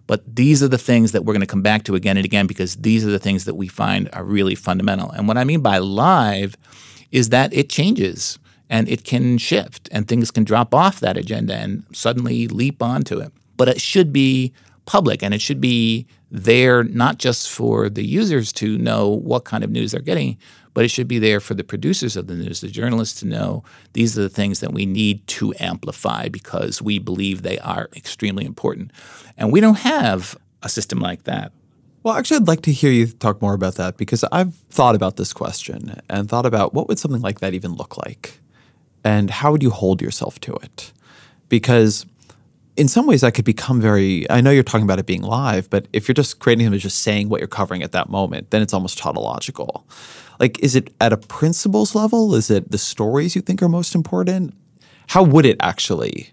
But these are the things that we're going to come back to again and again because these are the things that we find are really fundamental. And what I mean by live is that it changes and it can shift and things can drop off that agenda and suddenly leap onto it. But it should be public and it should be there not just for the users to know what kind of news they're getting, but it should be there for the producers of the news, the journalists to know these are the things that we need to amplify because we believe they are extremely important. And we don't have a system like that. Well, actually, I'd like to hear you talk more about that because I've thought about this question and thought about what would something like that even look like? And how would you hold yourself to it? Because in some ways that could become very i know you're talking about it being live but if you're just creating them as just saying what you're covering at that moment then it's almost tautological. Like is it at a principles level? Is it the stories you think are most important? How would it actually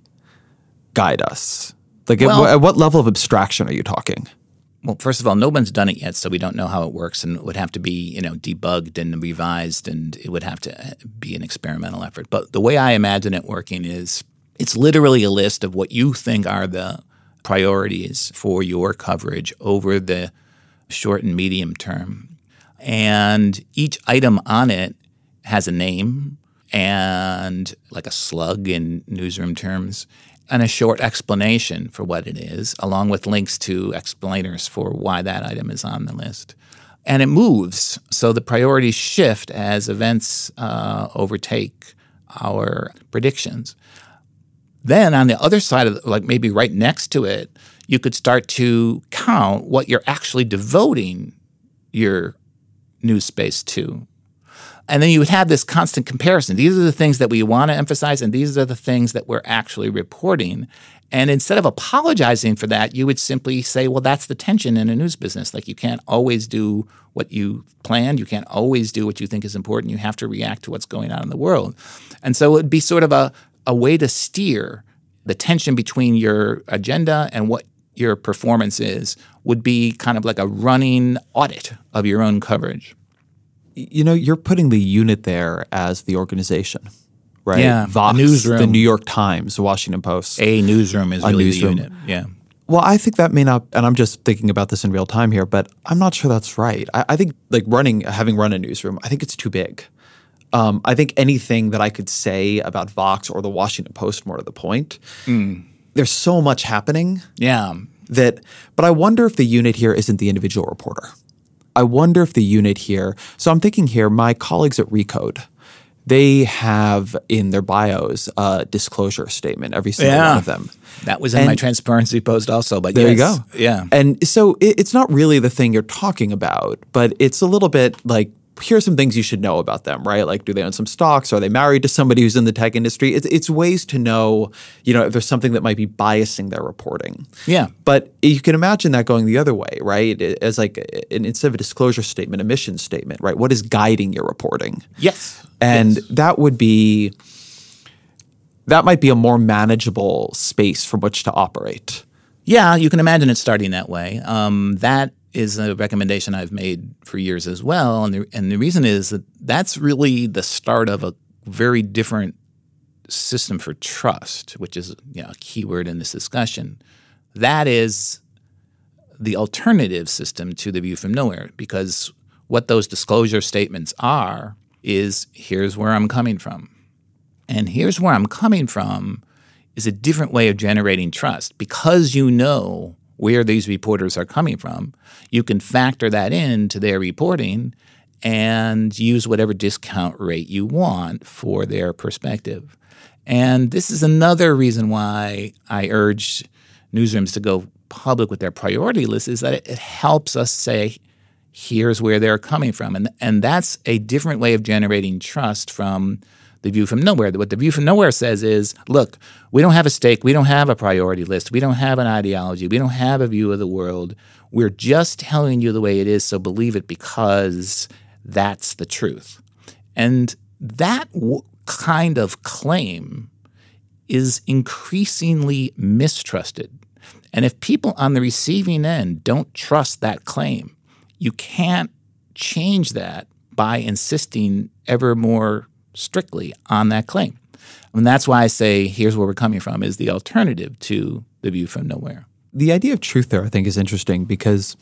guide us? Like well, at, at what level of abstraction are you talking well, first of all, no one's done it yet, so we don't know how it works, and it would have to be, you know, debugged and revised, and it would have to uh, be an experimental effort. But the way I imagine it working is it's literally a list of what you think are the priorities for your coverage over the short and medium term. And each item on it has a name and like a slug in newsroom terms and a short explanation for what it is, along with links to explainers for why that item is on the list. And it moves. So the priorities shift as events uh, overtake our predictions. Then on the other side of, the, like maybe right next to it, you could start to count what you're actually devoting your news space to. And then you would have this constant comparison. These are the things that we want to emphasize, and these are the things that we're actually reporting. And instead of apologizing for that, you would simply say, well, that's the tension in a news business. Like you can't always do what you planned, you can't always do what you think is important. You have to react to what's going on in the world. And so it would be sort of a a way to steer the tension between your agenda and what your performance is would be kind of like a running audit of your own coverage. You know, you're putting the unit there as the organization, right? Yeah, Vox, newsroom. the New York Times, the Washington Post. A newsroom is really newsroom. the unit. Yeah. Well, I think that may not, and I'm just thinking about this in real time here, but I'm not sure that's right. I, I think like running, having run a newsroom, I think it's too big. Um, I think anything that I could say about Vox or the Washington Post, more to the point, mm. there's so much happening. Yeah. That, but I wonder if the unit here isn't the individual reporter. I wonder if the unit here. So I'm thinking here, my colleagues at Recode, they have in their bios a disclosure statement, every single yeah. one of them. That was in and my transparency post also, but there yes. you go. Yeah. And so it, it's not really the thing you're talking about, but it's a little bit like here's some things you should know about them, right? Like, do they own some stocks? Are they married to somebody who's in the tech industry? It's, it's ways to know, you know, if there's something that might be biasing their reporting. Yeah. But you can imagine that going the other way, right? As like an, instead of a disclosure statement, a mission statement, right? What is guiding your reporting? Yes. And yes. that would be, that might be a more manageable space from which to operate. Yeah, you can imagine it starting that way. Um, that is a recommendation I've made for years as well. And the, and the reason is that that's really the start of a very different system for trust, which is you know, a key word in this discussion. That is the alternative system to the view from nowhere, because what those disclosure statements are is here's where I'm coming from. And here's where I'm coming from is a different way of generating trust because you know where these reporters are coming from, you can factor that into their reporting and use whatever discount rate you want for their perspective. And this is another reason why I urge newsrooms to go public with their priority list is that it, it helps us say, here's where they're coming from. And, and that's a different way of generating trust from the view from nowhere. What the view from nowhere says is, look, we don't have a stake, we don't have a priority list, we don't have an ideology, we don't have a view of the world. We're just telling you the way it is, so believe it because that's the truth. And that w- kind of claim is increasingly mistrusted. And if people on the receiving end don't trust that claim, you can't change that by insisting ever more strictly on that claim. And that's why I say here's where we're coming from is the alternative to the view from nowhere. The idea of truth there, I think, is interesting because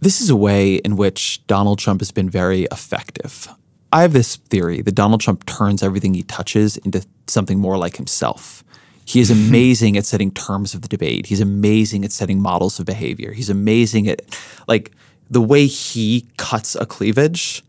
this is a way in which Donald Trump has been very effective. I have this theory that Donald Trump turns everything he touches into something more like himself. He is amazing at setting terms of the debate. He's amazing at setting models of behavior. He's amazing at like the way he cuts a cleavage.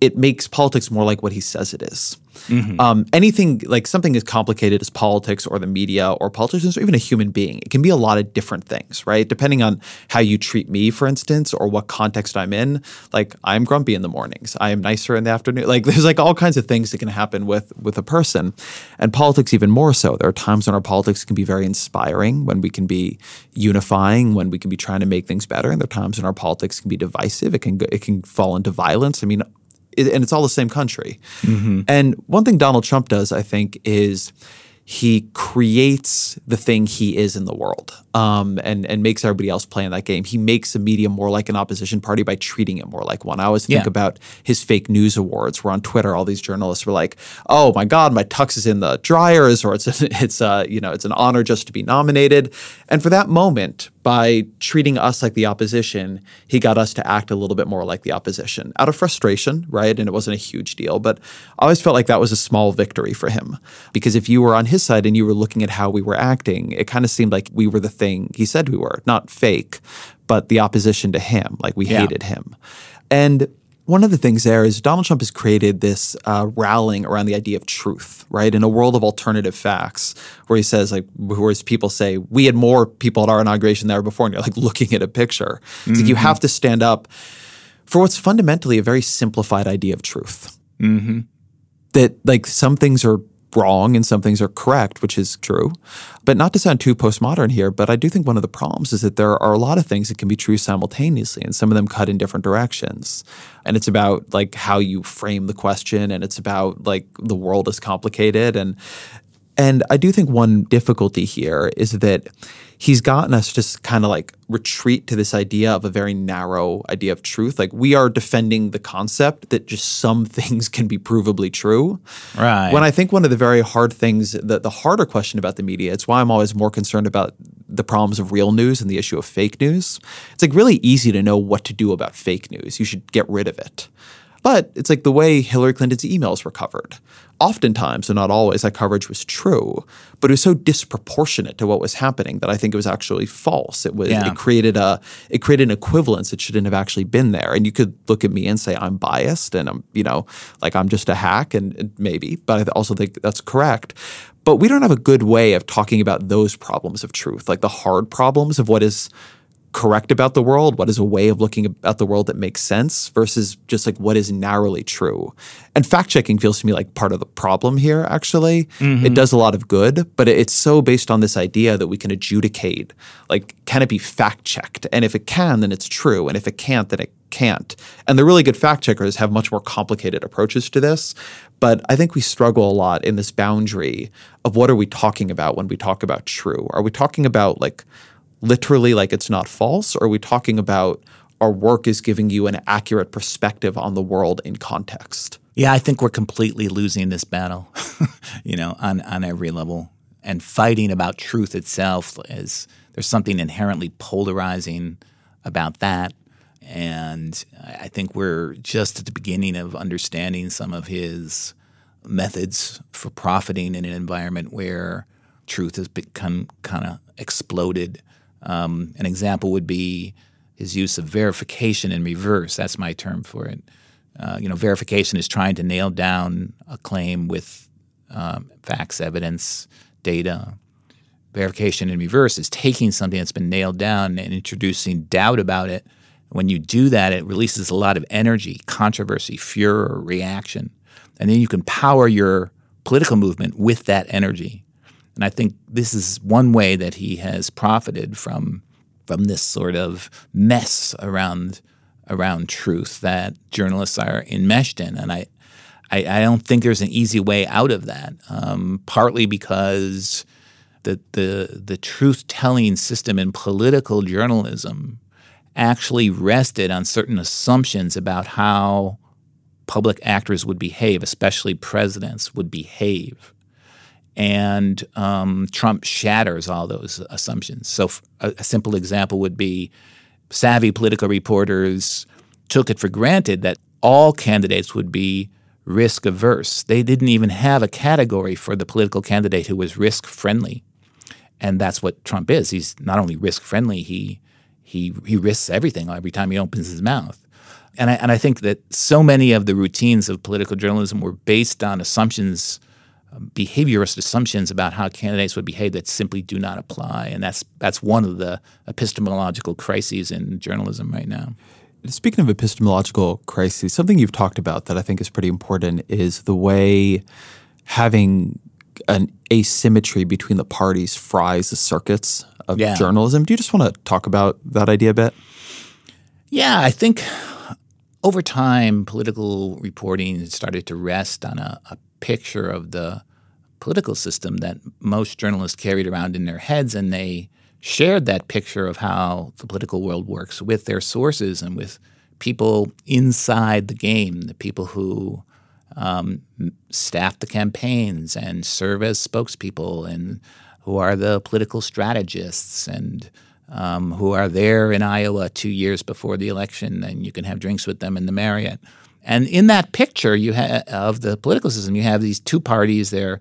It makes politics more like what he says it is. Mm-hmm. Um, anything like something as complicated as politics or the media or politicians or even a human being, it can be a lot of different things, right? Depending on how you treat me, for instance, or what context I'm in. Like I'm grumpy in the mornings, I am nicer in the afternoon. Like there's like all kinds of things that can happen with with a person, and politics even more so. There are times when our politics can be very inspiring, when we can be unifying, when we can be trying to make things better, and there are times when our politics can be divisive. It can it can fall into violence. I mean, and it's all the same country. Mm-hmm. And one thing Donald Trump does, I think, is he creates the thing he is in the world um, and and makes everybody else play in that game. He makes the media more like an opposition party by treating it more like one. I always think yeah. about his fake news awards, where on Twitter all these journalists were like, "Oh my God, my tux is in the dryers," or "It's it's uh, you know it's an honor just to be nominated." And for that moment, by treating us like the opposition, he got us to act a little bit more like the opposition out of frustration, right? And it wasn't a huge deal, but I always felt like that was a small victory for him because if you were on his side and you were looking at how we were acting, it kind of seemed like we were the thing he said we were, not fake, but the opposition to him, like we yeah. hated him. And one of the things there is Donald Trump has created this uh, rallying around the idea of truth, right? In a world of alternative facts, where he says, like, whereas people say, we had more people at our inauguration there before, and you're like looking at a picture. It's mm-hmm. like you mm-hmm. have to stand up for what's fundamentally a very simplified idea of truth. Mm-hmm. That, like, some things are wrong and some things are correct, which is true. But not to sound too postmodern here, but I do think one of the problems is that there are a lot of things that can be true simultaneously, and some of them cut in different directions. And it's about like how you frame the question, and it's about like the world is complicated, and and I do think one difficulty here is that he's gotten us just kind of like retreat to this idea of a very narrow idea of truth. Like we are defending the concept that just some things can be provably true. Right. When I think one of the very hard things, the, the harder question about the media, it's why I'm always more concerned about the problems of real news and the issue of fake news. It's like really easy to know what to do about fake news. You should get rid of it. But it's like the way Hillary Clinton's emails were covered. Oftentimes, and not always, that coverage was true, but it was so disproportionate to what was happening that I think it was actually false. It was yeah. it created a it created an equivalence that shouldn't have actually been there. And you could look at me and say I'm biased and I'm you know like I'm just a hack and maybe, but I also think that's correct. But we don't have a good way of talking about those problems of truth, like the hard problems of what is correct about the world, what is a way of looking at the world that makes sense versus just like what is narrowly true. And fact checking feels to me like part of the problem here, actually. Mm-hmm. It does a lot of good, but it's so based on this idea that we can adjudicate like, can it be fact checked? And if it can, then it's true. And if it can't, then it can't. And the really good fact checkers have much more complicated approaches to this. But I think we struggle a lot in this boundary of what are we talking about when we talk about true? Are we talking about like literally like it's not false? Or are we talking about our work is giving you an accurate perspective on the world in context? Yeah, I think we're completely losing this battle, you know, on, on every level. And fighting about truth itself is there's something inherently polarizing about that. And I think we're just at the beginning of understanding some of his methods for profiting in an environment where truth has become kind of exploded um, an example would be his use of verification in reverse. That's my term for it. Uh, you know, verification is trying to nail down a claim with um, facts, evidence, data. Verification in reverse is taking something that's been nailed down and introducing doubt about it. When you do that, it releases a lot of energy, controversy, furor, reaction. And then you can power your political movement with that energy. And I think this is one way that he has profited from from this sort of mess around around truth that journalists are enmeshed in. And I I, I don't think there's an easy way out of that. Um, partly because the the the truth telling system in political journalism actually rested on certain assumptions about how public actors would behave, especially presidents would behave and um, Trump shatters all those assumptions. So, a, a, simple example would be savvy political reporters took it for granted that all candidates would be risk averse. They didn't even have a category for the political candidate who was risk friendly. And that's what Trump is. He's not only risk friendly, he he he risks everything every time he opens his mouth. And I, and I think that so many of the routines of political journalism were based on assumptions, um, behaviorist assumptions about how candidates would behave that simply do not apply. And that's that's one of the epistemological crises in journalism right now. Speaking of epistemological crises, something you've talked about that I think is pretty important is the way having an asymmetry between the parties fries the circuits of Yeah. journalism. Do you just want to talk about that idea a bit? Yeah, I think over time, political reporting started to rest on a, a picture of the political system that most journalists carried around in their heads, and they shared that picture of how the political world works with their sources and with people inside the game, the people who um, staff the campaigns and serve as spokespeople and who are the political strategists and um, who are there in Iowa two years before the election, and you can have drinks with them in the Marriott. And in that picture you ha- of the political system, you have these two parties. They're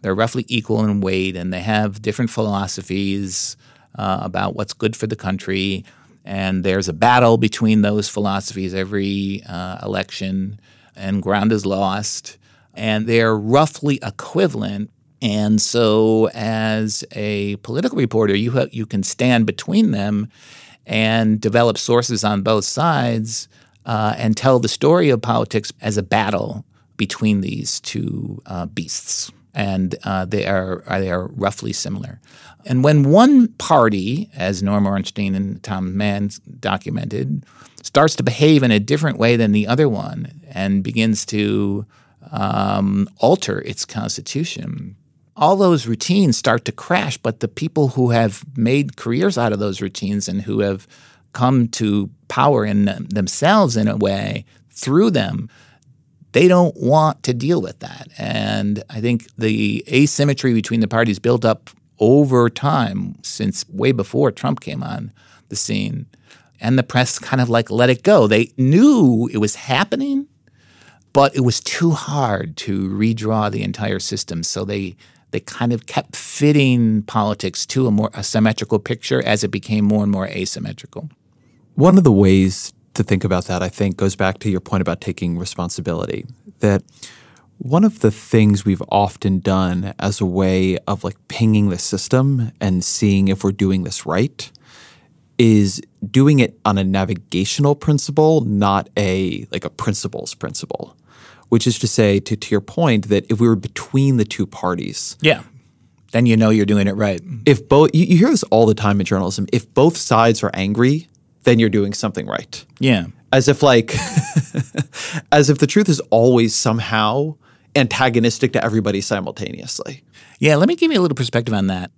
they're roughly equal in weight, and they have different philosophies uh, about what's good for the country. And there's a battle between those philosophies every uh, election, and ground is lost. And they're roughly equivalent. And so, as a political reporter, you ha- you can stand between them and develop sources on both sides uh, and tell the story of politics as a battle between these two uh, beasts. And uh, they are they are roughly similar. And when one party, as Norm Ornstein and Tom Mann documented, starts to behave in a different way than the other one and begins to um, alter its constitution, all those routines start to crash. But the people who have made careers out of those routines and who have come to power in them- themselves in a way through them, they don't want to deal with that. And I think the asymmetry between the parties built up over time since way before Trump came on the scene. And the press kind of like let it go. They knew it was happening, but it was too hard to redraw the entire system. So they they kind of kept fitting politics to a more a symmetrical picture as it became more and more asymmetrical. One of the ways to think about that, I think, goes back to your point about taking responsibility. That one of the things we've often done as a way of like pinging the system and seeing if we're doing this right is doing it on a navigational principle, not a like a principles principle. Which is to say, to, to your point, that if we were between the two parties, Yeah. Then you know you're doing it right. if both you, you hear this all the time in journalism, if both sides are angry, then you're doing something right. Yeah. As if like as if the truth is always somehow antagonistic to everybody simultaneously. Yeah, let me give you a little perspective on that.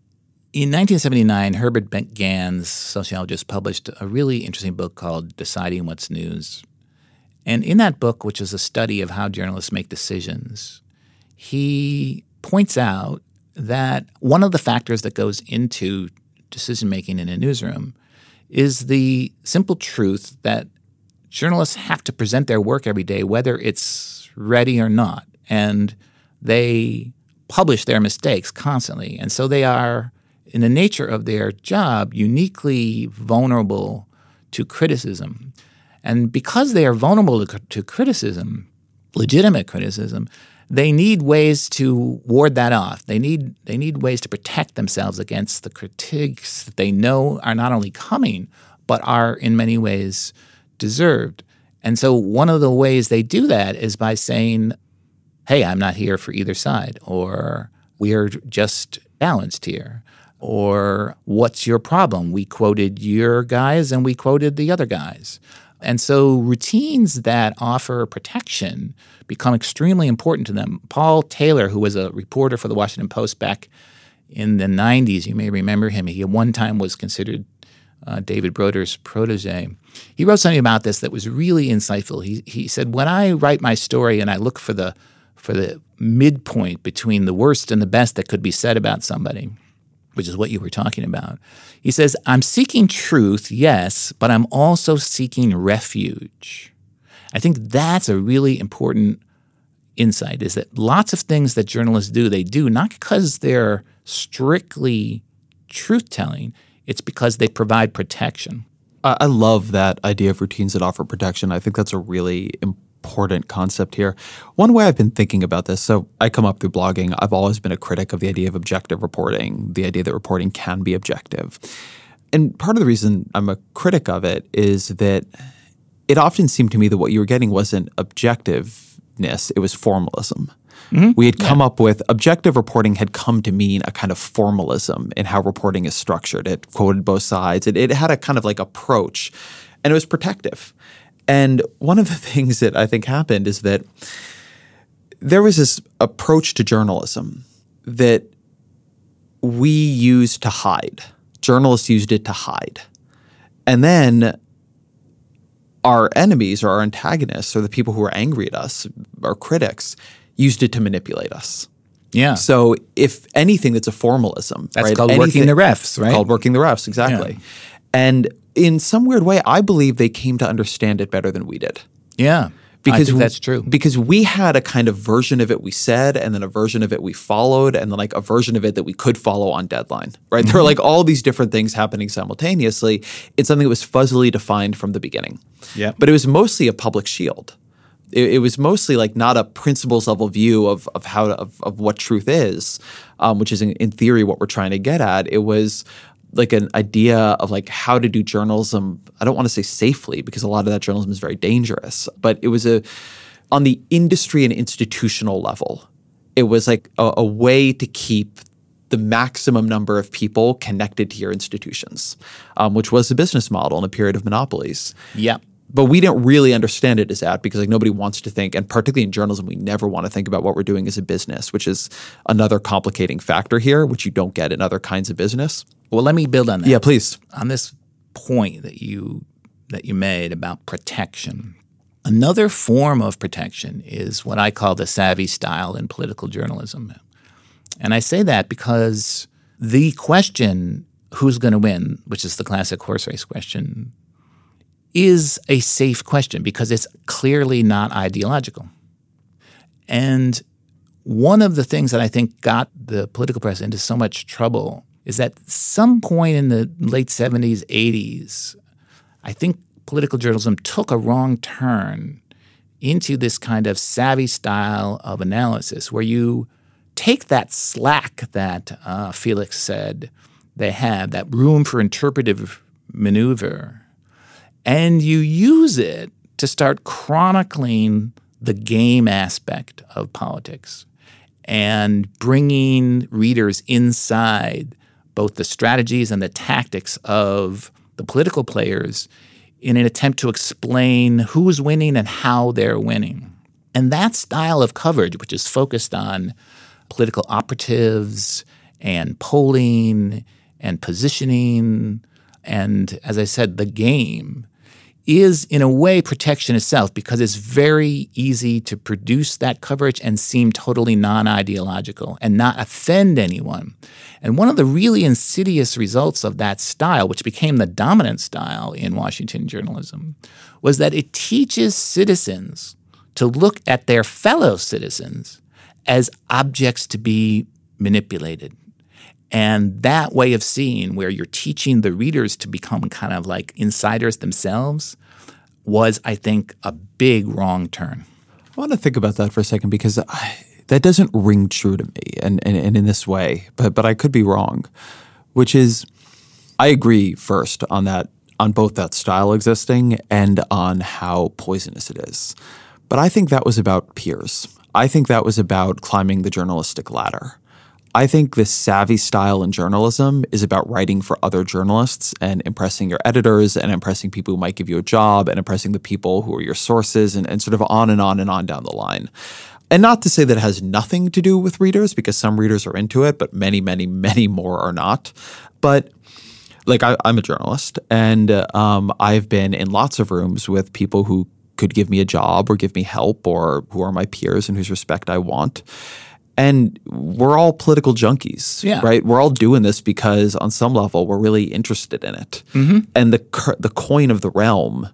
In 1979, Herbert Bent Gans, sociologist, published a really interesting book called Deciding What's News. And in that book, which is a study of how journalists make decisions, he points out that one of the factors that goes into decision making in a newsroom is the simple truth that journalists have to present their work every day, whether it's ready or not. And they publish their mistakes constantly. And so they are, in the nature of their job, uniquely vulnerable to criticism. And because they are vulnerable to, criticism, legitimate criticism, they need ways to ward that off. They need they need ways to protect themselves against the critiques that they know are not only coming, but are in many ways deserved. And so one of the ways they do that is by saying, "Hey, I'm not here for either side," or "We're just balanced here." Or what's your problem? We quoted your guys and we quoted the other guys. And so routines that offer protection become extremely important to them. Paul Taylor, who was a reporter for the Washington Post back in the 90s, you may remember him. He at one time was considered uh, David Broder's protege. He wrote something about this that was really insightful. He, he said, When I write my story and I look for the, for the midpoint between the worst and the best that could be said about somebody, which is what you were talking about. He says, I'm seeking truth, yes, but I'm also seeking refuge. I think that's a really important insight is that lots of things that journalists do, they do not because they're strictly truth telling, it's because they provide protection. I love that idea of routines that offer protection. I think that's a really important concept here. One way I've been thinking about this, so I come up through blogging, I've always been a critic of the idea of objective reporting, the idea that reporting can be objective. And part of the reason I'm a critic of it is that it often seemed to me that what you were getting wasn't objectiveness, it was formalism. Mm-hmm. We had come up with objective reporting had come to mean a kind of formalism in how reporting is structured. It quoted both sides. It, it had a kind of like approach, and it was protective. And one of the things that I think happened is that there was this approach to journalism that we used to hide. Journalists used it to hide. And then our enemies or our antagonists or the people who are angry at us, our critics, used it to manipulate us. Yeah. So if anything that's a formalism, That's right? called working the refs, right? Called working the refs, exactly. And in some weird way, I believe they came to understand it better than we did. yeah. Because I think that's true. Because we had a kind of version of it we said, and then a version of it we followed, and then like a version of it that we could follow on deadline. Right? There were Mm-hmm. like all these different things happening simultaneously. It's something that was fuzzily defined from the beginning. Yeah. But it was mostly a public shield. It, it was mostly like not a principles level view of of how to, of, of what truth is, um, which is in, in theory what we're trying to get at. It was like an idea of like how to do journalism. I don't want to say safely because a lot of that journalism is very dangerous, but it was a on the industry and institutional level. It was like a, a way to keep the maximum number of people connected to your institutions, um, which was the business model in a period of monopolies Yeah. but we didn't really understand it as that because like nobody wants to think and particularly in journalism we never want to think about what we're doing as a business which is another complicating factor here which you don't get in other kinds of business Well, let me build on that. yeah please on this point that you that you made about protection. Another form of protection is what I call the savvy style in political journalism. And I say that because the question who's going to win, which is the classic horse race question, is a safe question because it's clearly not ideological. And one of the things that I think got the political press into so much trouble is that some point in the late 70s, 80s, I think political journalism took a wrong turn into this kind of savvy style of analysis where you take that slack that uh, Felix said they have, that room for interpretive maneuver, and you use it to start chronicling the game aspect of politics and bringing readers inside both the strategies and the tactics of the political players in an attempt to explain who's winning and how they're winning. And that style of coverage, which is focused on political operatives and polling and positioning, and as I said, the game, is in a way protection itself because it's very easy to produce that coverage and seem totally non ideological and not offend anyone. And one of the really insidious results of that style, which became the dominant style in Washington journalism, was that it teaches citizens to look at their fellow citizens as objects to be manipulated. And that way of seeing, where you're teaching the readers to become kind of like insiders themselves, was, I think, a big wrong turn. I want to think about that for a second because I, that doesn't ring true to me, and, and, and in this way, but but I could be wrong. Which is, I agree first on that on both that style existing and on how poisonous it is. But I think that was about peers. I think that was about climbing the journalistic ladder. I think the savvy style in journalism is about writing for other journalists and impressing your editors and impressing people who might give you a job and impressing the people who are your sources and, and sort of on and on and on down the line. And not to say that it has nothing to do with readers because some readers are into it, but many, many, many more are not. But like I, I'm a journalist and um, I've been in lots of rooms with people who could give me a job or give me help or who are my peers and whose respect I want. And we're all political junkies, Yeah. right? We're all doing this because on some level we're really interested in it. And the the coin of the realm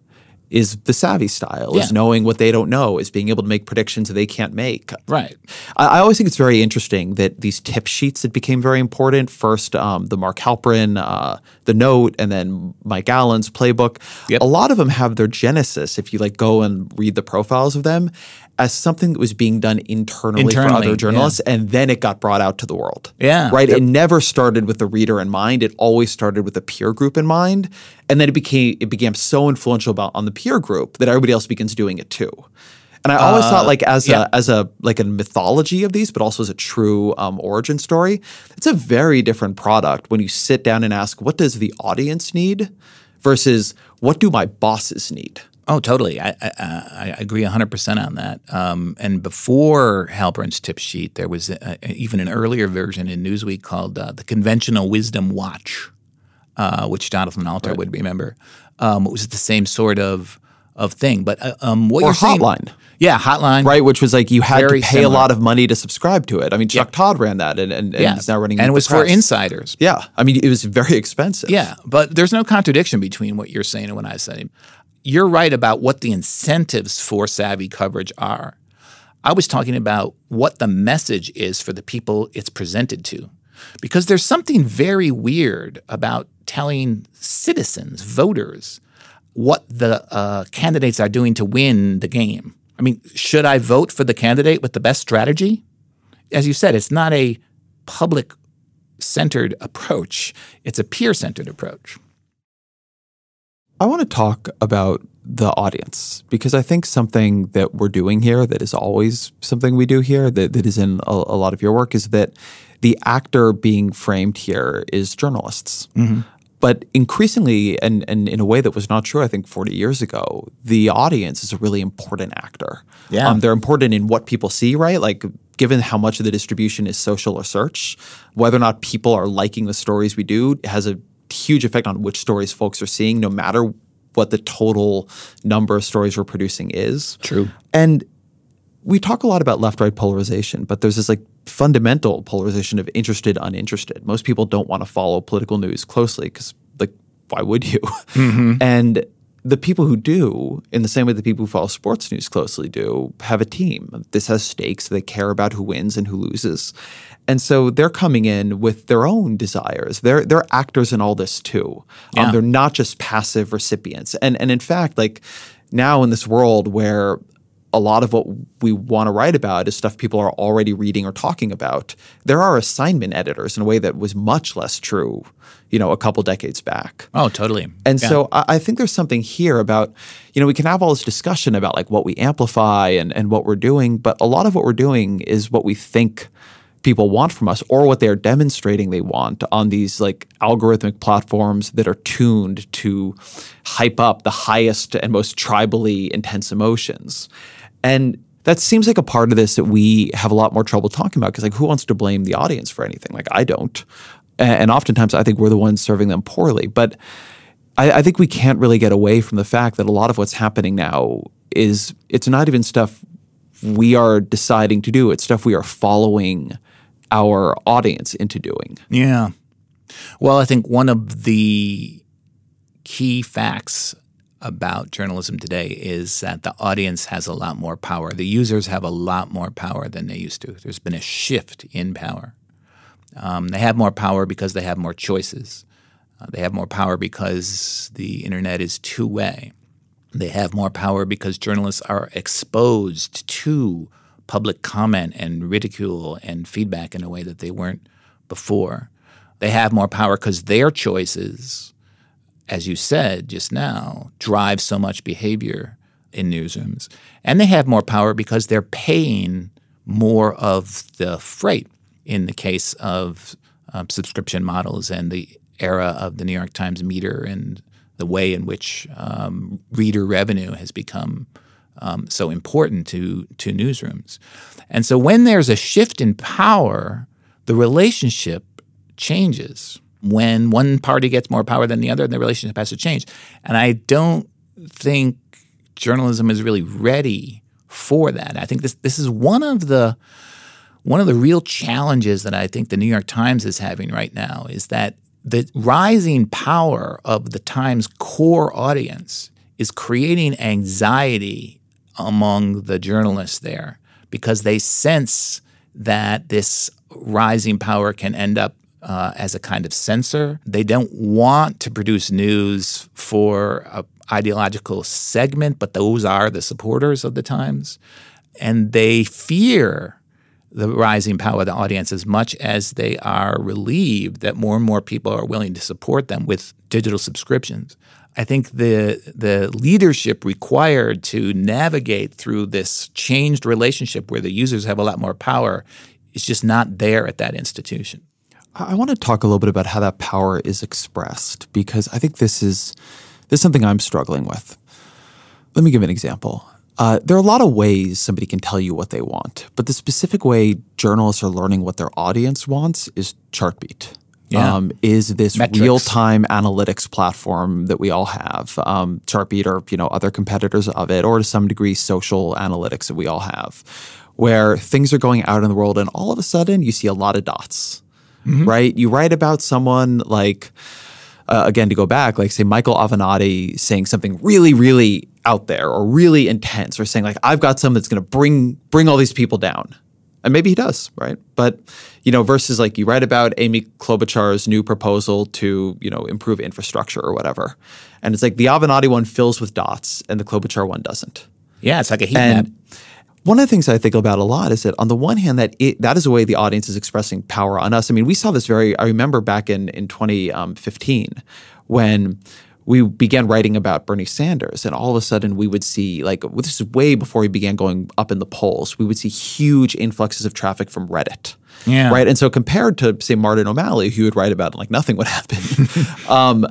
is the savvy style, is knowing what they don't know, is being able to make predictions that they can't make. Right. I, I always think it's very interesting that these tip sheets that became very important. First, um, the Mark Halperin, uh, the Note, and then Mike Allen's playbook. Yep. A lot of them have their genesis, if you like go and read the profiles of them, as something that was being done internally, for other journalists, and then it got brought out to the world. Yeah. Right. It never started with the reader in mind. It always started with the peer group in mind, and then it became it became so influential about on the peer group that everybody else begins doing it too. And I always thought, like as yeah. a as a like a mythology of these, but also as a true um, origin story, it's a very different product when you sit down and ask, what does the audience need, versus what do my bosses need. Oh, totally. I, I, I agree 100% on that. Um, and before Halperin's tip sheet, there was a, a- even an earlier version in Newsweek called uh, the Conventional Wisdom Watch, uh, which Jonathan Alter would remember. Um, it was the same sort of of thing. But uh, um, what Or you're saying, Hotline. yeah, Hotline, Right, which was like you had to pay similar. a lot of money to subscribe to it. I mean, Chuck Todd ran that, and and, and Yeah, he's now running. and it was for insiders. Yeah, I mean, it was very expensive. Yeah, but there's no contradiction between what you're saying and what I say. You're right about what the incentives for savvy coverage are. I was talking about what the message is for the people it's presented to. Because there's something very weird about telling citizens, voters, what the uh, candidates are doing to win the game. I mean, should I vote for the candidate with the best strategy? As you said, it's not a public centered approach, it's a peer centered approach. I want to talk about the audience because I think something that we're doing here that is always something we do here that, that is in a, a lot of your work is that the actor being framed here is journalists. But increasingly, and, and in a way that was not true, I think, 40 years ago, the audience is a really important actor. Yeah. Um, they're important in what people see, right? Like, given how much of the distribution is social or search, whether or not people are liking the stories we do has a huge effect on which stories folks are seeing, no matter what the total number of stories we're producing is. True. And we talk a lot about left right polarization, but there's this like fundamental polarization of interested, uninterested. Most people don't want to follow political news closely because, like, why would you? Mm-hmm. And the people who do, in the same way the people who follow sports news closely do, have a team. This has stakes. They care about who wins and who loses. And so they're coming in with their own desires. They're they're actors in all this too. Um, they're not just passive recipients. And and in fact, like now in this world where a lot of what we want to write about is stuff people are already reading or talking about. There are assignment editors in a way that was much less true, you know, a couple decades back. Oh, totally. And Yeah. so I, I think there's something here about, you know, we can have all this discussion about like what we amplify and, and what we're doing, but a lot of what we're doing is what we think people want from us or what they're demonstrating they want on these like algorithmic platforms that are tuned to hype up the highest and most tribally intense emotions. And that seems like a part of this that we have a lot more trouble talking about because like who wants to blame the audience for anything? Like I don't. And oftentimes I think we're the ones serving them poorly. But I, I think we can't really get away from the fact that a lot of what's happening now is it's not even stuff we are deciding to do. It's stuff we are following our audience into doing. Yeah. Well, I think one of the key facts about journalism today is that the audience has a lot more power. The users have a lot more power than they used to. There's been a shift in power. Um, they have more power because they have more choices. Uh, they have more power because the internet is two way. They have more power because journalists are exposed to public comment and ridicule and feedback in a way that they weren't before. They have more power because their choices, as you said just now, drive so much behavior in newsrooms. And they have more power because they're paying more of the freight in the case of um, subscription models and the era of the New York Times meter and the way in which um, reader revenue has become um, so important to to newsrooms. And so when there's a shift in power, the relationship changes. When one party gets more power than the other, the relationship has to change. And I don't think journalism is really ready for that. I think this this is one of the one of the real challenges that I think the New York Times is having right now is that the rising power of the Times core audience is creating anxiety among the journalists there because they sense that this rising power can end up uh, as a kind of censor. They don't want to produce news for an ideological segment, but those are the supporters of the Times. And they fear the rising power of the audience as much as they are relieved that more and more people are willing to support them with digital subscriptions. I think the the leadership required to navigate through this changed relationship where the users have a lot more power is just not there at that institution. I want to talk a little bit about how that power is expressed because I think this is this is something I'm struggling with. Let me give an example. Uh, there are a lot of ways somebody can tell you what they want, but the specific way journalists are learning what their audience wants is Chartbeat. Yeah. Um, is this Metrics. real-time analytics platform that we all have? Um, Chartbeat or you know other competitors of it, or to some degree social analytics that we all have, where things are going out in the world, and all of a sudden you see a lot of dots, right? You write about someone like uh, again to go back, like say Michael Avenatti saying something really, really out there or really intense, or saying like I've got something that's going to bring bring all these people down, and maybe he does, right? But you know, versus like you write about Amy Klobuchar's new proposal to you know improve infrastructure or whatever, and it's like the Avenatti one fills with dots and the Klobuchar one doesn't. Yeah, it's like a heat map. And one of the things I think about a lot is that on the one hand, that it, that is a way the audience is expressing power on us. I mean, we saw this very. I remember back in in 2015 when we began writing about Bernie Sanders, and all of a sudden we would see like this is way before he began going up in the polls. We would see huge influxes of traffic from Reddit. Yeah. Right. And so compared to say Martin O'Malley, who would write about like nothing would happen, um,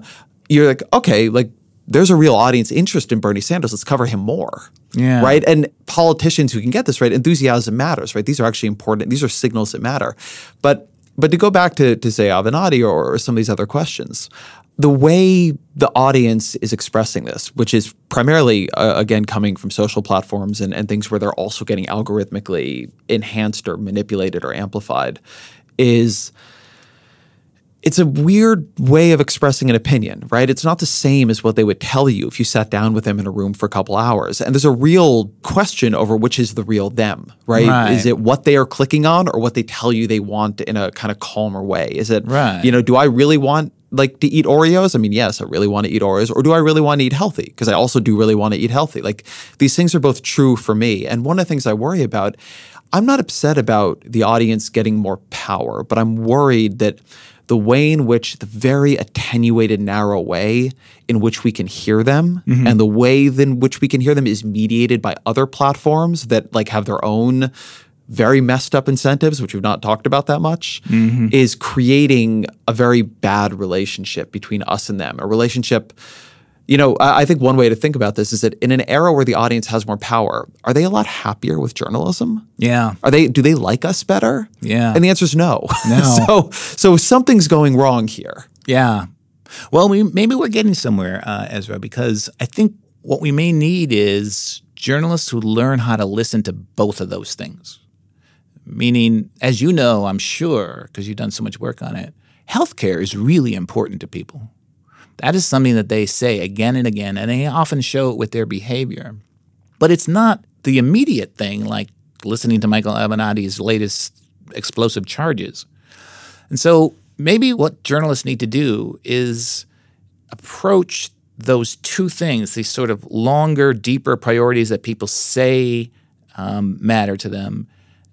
you're like, okay, like there's a real audience interest in Bernie Sanders. Let's cover him more. Yeah. Right. And politicians who can get this right, enthusiasm matters, right? These are actually important. These are signals that matter. But but to go back to to say Avenatti or, or some of these other questions, the way the audience is expressing this, which is primarily uh, again coming from social platforms and, and things where they're also getting algorithmically enhanced or manipulated or amplified, is it's a weird way of expressing an opinion, right? It's not the same as what they would tell you if you sat down with them in a room for a couple hours. And there's a real question over which is the real them, right? Right. Is it what they are clicking on or what they tell you they want in a kind of calmer way? Is it, Right. you know, do I really want like to eat Oreos? I mean, yes, I really want to eat Oreos. Or do I really want to eat healthy? Because I also do really want to eat healthy. Like these things are both true for me. And one of the things I worry about, I'm not upset about the audience getting more power, but I'm worried that the way in which the very attenuated, narrow way in which we can hear them mm-hmm. and the way in which we can hear them is mediated by other platforms that like have their own very messed up incentives, which we've not talked about that much, is creating a very bad relationship between us and them. A relationship, you know, I I think one way to think about this is that in an era where the audience has more power, are they a lot happier with journalism? Yeah. Are they? Do they like us better? Yeah. And the answer is no. No. so so something's going wrong here. Yeah. Well, we, maybe we're getting somewhere, uh, Ezra, because I think what we may need is journalists who learn how to listen to both of those things. Meaning, as you know, I'm sure, because you've done so much work on it, healthcare is really important to people. That is something that they say again and again, and they often show it with their behavior. But it's not the immediate thing like listening to Michael Avenatti's latest explosive charges. And so maybe what journalists need to do is approach those two things, these sort of longer, deeper priorities that people say um, matter to them,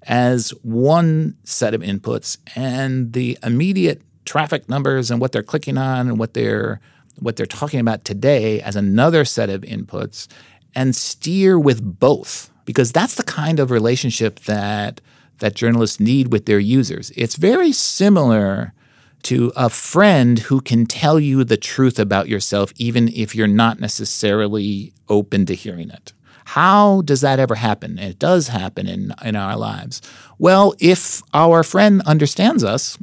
as one set of inputs, and the immediate traffic numbers and what they're clicking on and what they're what they're talking about today as another set of inputs, and steer with both because that's the kind of relationship that that journalists need with their users. It's very similar to a friend who can tell you the truth about yourself, even if you're not necessarily open to hearing it. How does that ever happen? It does happen in, in our lives. Well, if our friend understands us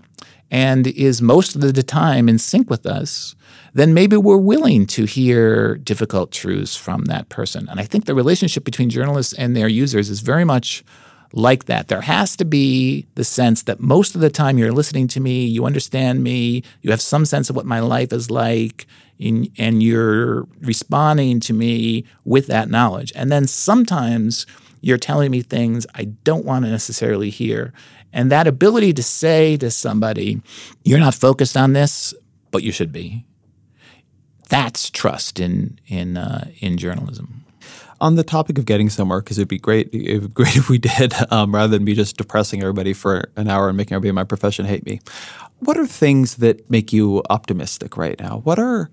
and is most of the time in sync with us, then maybe we're willing to hear difficult truths from that person. And I think the relationship between journalists and their users is very much like that. There has to be the sense that most of the time you're listening to me, you understand me, you have some sense of what my life is like, and, and you're responding to me with that knowledge. And then sometimes you're telling me things I don't want to necessarily hear. And that ability to say to somebody, you're not focused on this, but you should be. That's trust in in uh, in journalism on the topic of getting somewhere, because it'd be great, it'd be great if we did, um, rather than me just depressing everybody for an hour and making everybody in my profession hate me. What are things that make you optimistic right now? What are,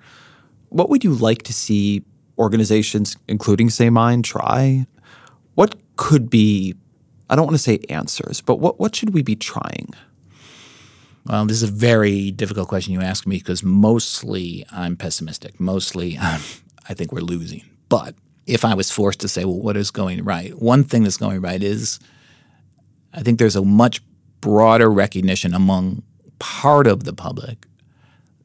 what would you like to see organizations, including Say Mine, try? What could be, I don't want to say answers, but what what should we be trying? Well, this is a very difficult question you ask me because mostly I'm pessimistic. Mostly, I think we're losing. But if I was forced to say, well, what is going right? One thing that's going right is I think there's a much broader recognition among part of the public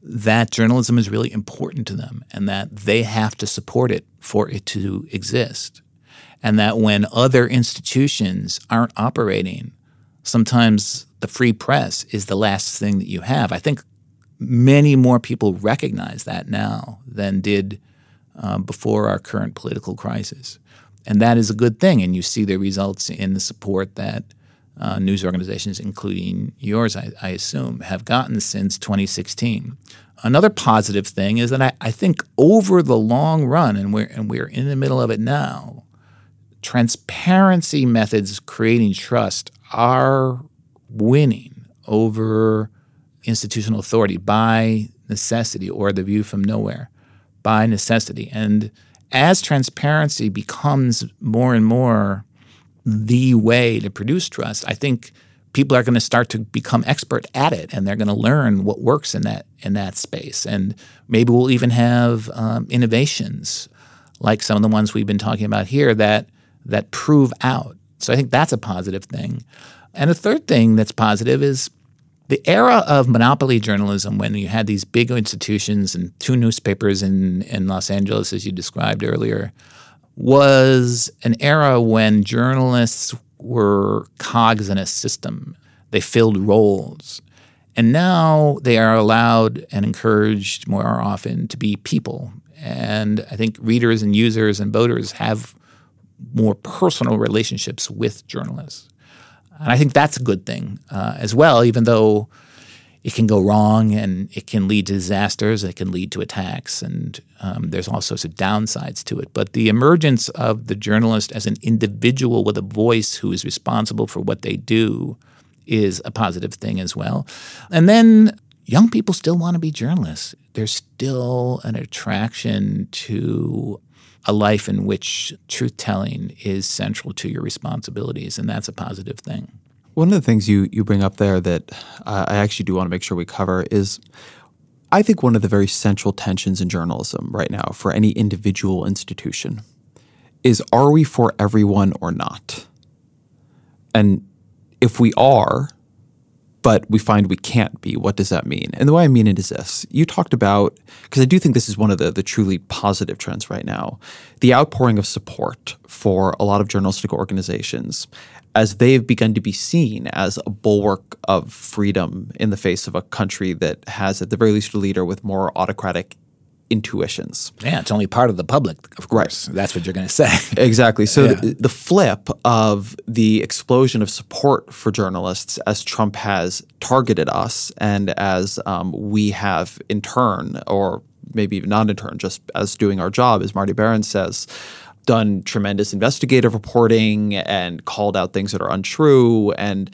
that journalism is really important to them and that they have to support it for it to exist. And that when other institutions aren't operating, sometimes the free press is the last thing that you have. I think many more people recognize that now than did um, before our current political crisis. And that is a good thing. And you see the results in the support that uh, news organizations, including yours, I, I, assume, have gotten since 2016. Another positive thing is that I, I think over the long run, and we're, and we're in the middle of it now, transparency methods creating trust are winning over institutional authority by necessity or the view from nowhere by necessity. And as transparency becomes more and more the way to produce trust, I think people are going to start to become expert at it, and they're going to learn what works in that in that space. And maybe we'll even have um, innovations like some of the ones we've been talking about here that that prove out. So I think that's a positive thing. And a third thing that's positive is the era of monopoly journalism, when you had these big institutions and two newspapers in, in Los Angeles, as you described earlier, was an era when journalists were cogs in a system. They filled roles. And now they are allowed and encouraged more often to be people. And I think readers and users and voters have more personal relationships with journalists. And I think that's a good thing uh, as well, even though it can go wrong and it can lead to disasters, it can lead to attacks, and um, there's all sorts of downsides to it. But the emergence of the journalist as an individual with a voice who is responsible for what they do is a positive thing as well. And then young people still want to be journalists. There's still an attraction to a life in which truth telling is central to your responsibilities, and that's a positive thing. One of the things you, you bring up there that uh, I actually do want to make sure we cover is I think one of the very central tensions in journalism right now for any individual institution is are we for everyone or not? And if we are, but we find we can't be. What does that mean? And the way I mean it is this. You talked about, because I do think this is one of the, the truly positive trends right now, the outpouring of support for a lot of journalistic organizations as they've begun to be seen as a bulwark of freedom in the face of a country that has, at the very least, a leader with more autocratic intuitions. Yeah, it's only part of the public, of course. Right. That's what you're going to say. exactly. So yeah. the, the, flip of the explosion of support for journalists as Trump has targeted us and as um, we have in turn, or maybe even not in turn, just as doing our job, as Marty Baron says, done tremendous investigative reporting and called out things that are untrue and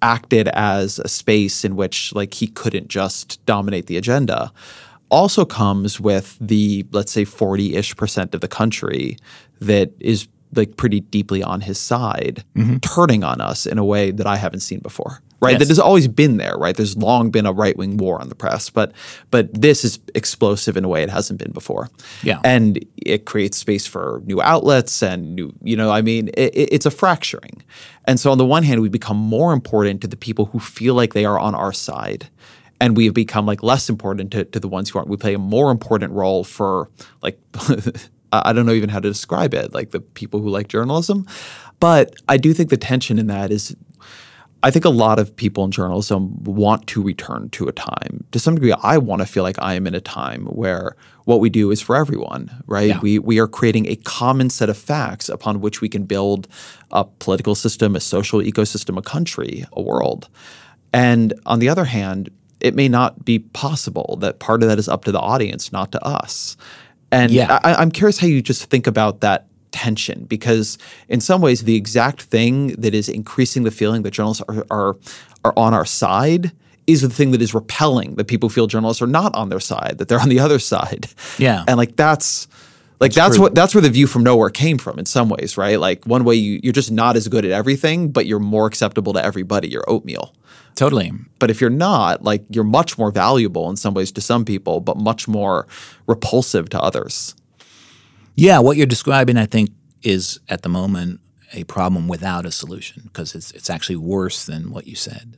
acted as a space in which like he couldn't just dominate the agenda also comes with the let's say 40-ish percent of the country that is like pretty deeply on his side mm-hmm. turning on us in a way that I haven't seen before right? Yes. that has always been there right? There's long been a right-wing war on the press but but this is explosive in a way it hasn't been before. Yeah. And it creates space for new outlets and new you know I mean it, it's a fracturing. And so on the one hand we become more important to the people who feel like they are on our side and we have become like less important to, to the ones who aren't. We play a more important role for like I don't know even how to describe it, like the people who like journalism. But I do think the tension in that is I think a lot of people in journalism want to return to a time. To some degree, I want to feel like I am in a time where what we do is for everyone, right? Yeah. We we are creating a common set of facts upon which we can build a political system, a social ecosystem, a country, a world. And on the other hand, it may not be possible that part of that is up to the audience, not to us. And Yeah. I, I'm curious how you just think about that tension because in some ways the exact thing that is increasing the feeling that journalists are are, are on our side is the thing that is repelling that people feel journalists are not on their side that they're on the other side Yeah. and like that's like that's, true. what that's where the view from nowhere came from in some ways right like one way you, you're just not as good at everything but you're more acceptable to everybody you're oatmeal Totally. but if you're not like you're much more valuable in some ways to some people but much more repulsive to others Yeah, what you're describing, I think, is at the moment a problem without a solution because it's it's actually worse than what you said.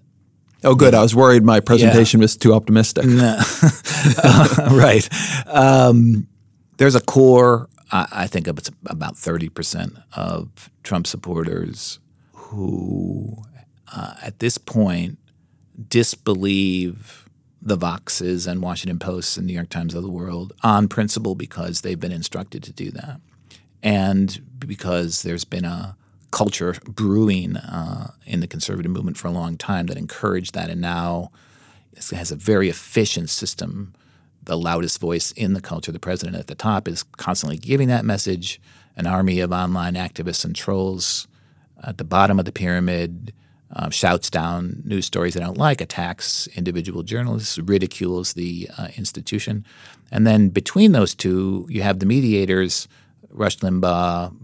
oh good i was worried my presentation was too optimistic right. Um, there's a core, I, I think, it's about thirty percent of Trump supporters who, uh, at this point, disbelieve the Voxes and Washington Posts and New York Times of the world on principle because they've been instructed to do that, and because there's been a culture brewing uh, in the conservative movement for a long time that encouraged that, and now it has a very efficient system. The loudest voice in the culture, the president at the top, is constantly giving that message. An army of online activists and trolls at the bottom of the pyramid uh, shouts down news stories they don't like, attacks individual journalists, ridicules the uh, institution. And then between those two, you have the mediators Rush Limbaugh,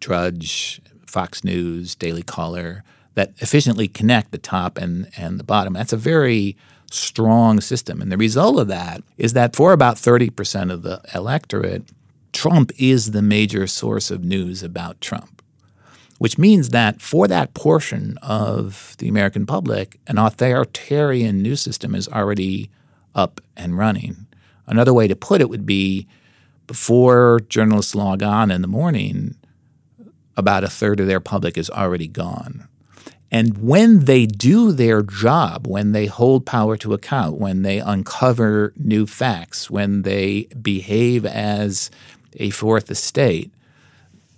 Drudge, Fox News, Daily Caller that efficiently connect the top and, and the bottom. That's a very strong system. And the result of that is that for about 30% of the electorate, Trump is the major source of news about Trump, which means that for that portion of the American public, an authoritarian news system is already up and running. Another way to put it would be before journalists log on in the morning, about a third of their public is already gone. And when they do their job, when they hold power to account, when they uncover new facts, when they behave as a fourth estate,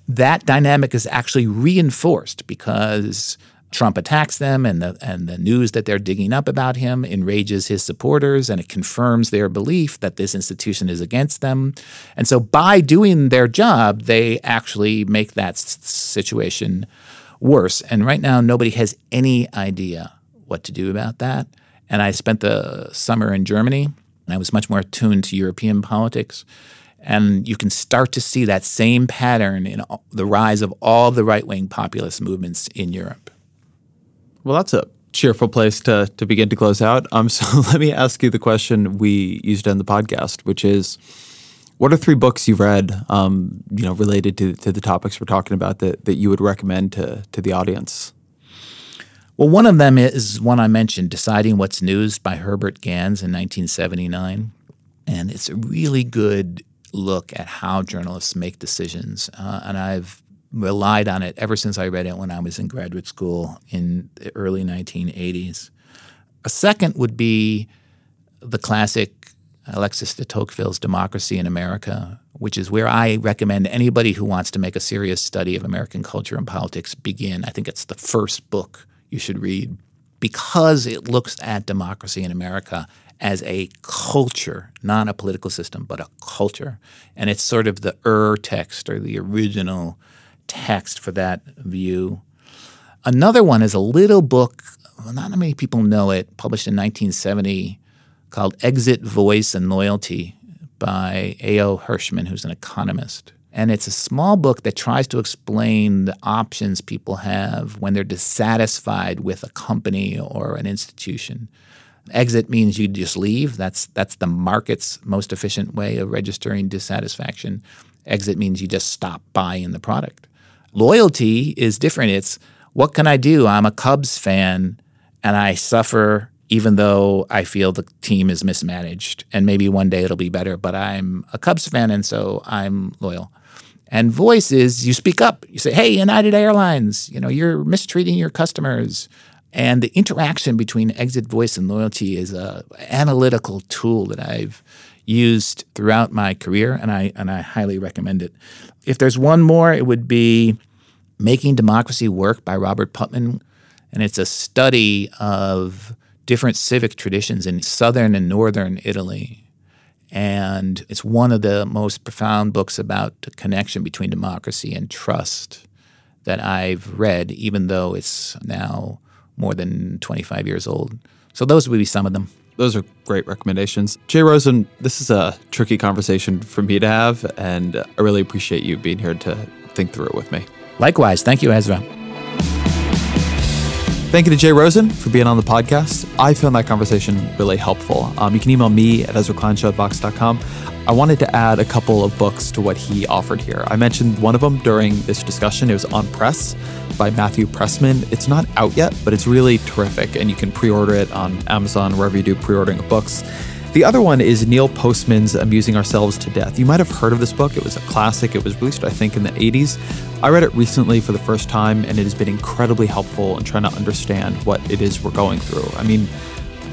that dynamic is actually reinforced because Trump attacks them and the and the news that they're digging up about him enrages his supporters and it confirms their belief that this institution is against them. And so by doing their job, they actually make that situation worse. And right now nobody has any idea what to do about that. And I spent the summer in Germany and I was much more attuned to European politics. And you can start to see that same pattern in the rise of all the right wing populist movements in Europe. Well, that's a cheerful place to to begin to close out. Um, so let me ask you the question we used in the podcast, which is, what are three books you've read, um, you know, related to to the topics we're talking about that that you would recommend to to the audience? Well, one of them is one I mentioned, Deciding What's News by Herbert Gans in 1979. And it's a really good look at how journalists make decisions. Uh, and I've relied on it ever since I read it when I was in graduate school in the early 1980s. A second would be the classic Alexis de Tocqueville's Democracy in America, which is where I recommend anybody who wants to make a serious study of American culture and politics begin. I think it's the first book you should read because it looks at democracy in America as a culture, not a political system, but a culture. And it's sort of the ur text or the original text for that view. Another one is a little book, not many people know it, published in 1970 called Exit, Voice, and Loyalty by A.O. Hirschman, who's an economist. And it's a small book that tries to explain the options people have when they're dissatisfied with a company or an institution. Exit means you just leave. That's that's the market's most efficient way of registering dissatisfaction. Exit means you just stop buying the product. Loyalty is different. It's what can I do? I'm a Cubs fan and I suffer even though I feel the team is mismanaged and maybe one day it'll be better, but I'm a Cubs fan and so I'm loyal. And voice is you speak up. You say, "Hey, United Airlines, you know, you're mistreating your customers." And the interaction between exit voice and loyalty is a analytical tool that I've used throughout my career, and I and I highly recommend it. If there's one more, it would be Making Democracy Work by Robert Putnam, and it's a study of different civic traditions in southern and northern Italy. And it's one of the most profound books about the connection between democracy and trust that I've read, even though it's now more than 25 years old. So those would be some of them. Those are great recommendations. Jay Rosen, this is a tricky conversation for me to have, and I really appreciate you being here to think through it with me. Likewise. Thank you, Ezra. Thank you to Jay Rosen for being on the podcast. I found that conversation really helpful. Um, you can email me at EzraKleinShow at Vox.com. I wanted to add a couple of books to what he offered here. I mentioned one of them during this discussion. It was On Press by Matthew Pressman. It's not out yet, but it's really terrific, and you can pre order it on Amazon, wherever you do pre ordering of books. The other one is Neil Postman's Amusing Ourselves to Death. You might have heard of this book. It was a classic. It was released, I think, in the 80s. I read it recently for the first time, and it has been incredibly helpful in trying to understand what it is we're going through. I mean,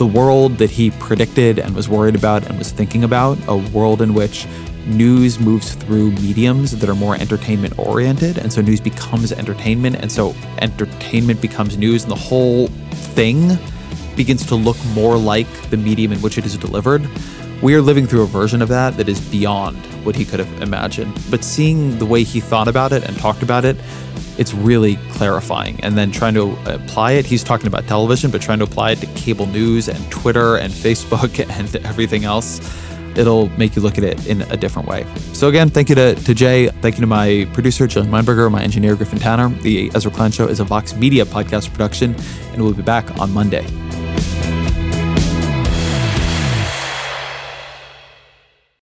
the world that he predicted and was worried about and was thinking about, a world in which news moves through mediums that are more entertainment oriented. And so news becomes entertainment. And so entertainment becomes news. And the whole thing begins to look more like the medium in which it is delivered. We are living through a version of that that is beyond what he could have imagined. But seeing the way he thought about it and talked about it, it's really clarifying. And then trying to apply it, he's talking about television, but trying to apply it to cable news and Twitter and Facebook and everything else, it'll make you look at it in a different way. So, again, thank you to, to Jay. Thank you to my producer, Jillian Weinberger, my engineer, Griffin Tanner. The Ezra Klein Show is a Vox Media podcast production, and we'll be back on Monday.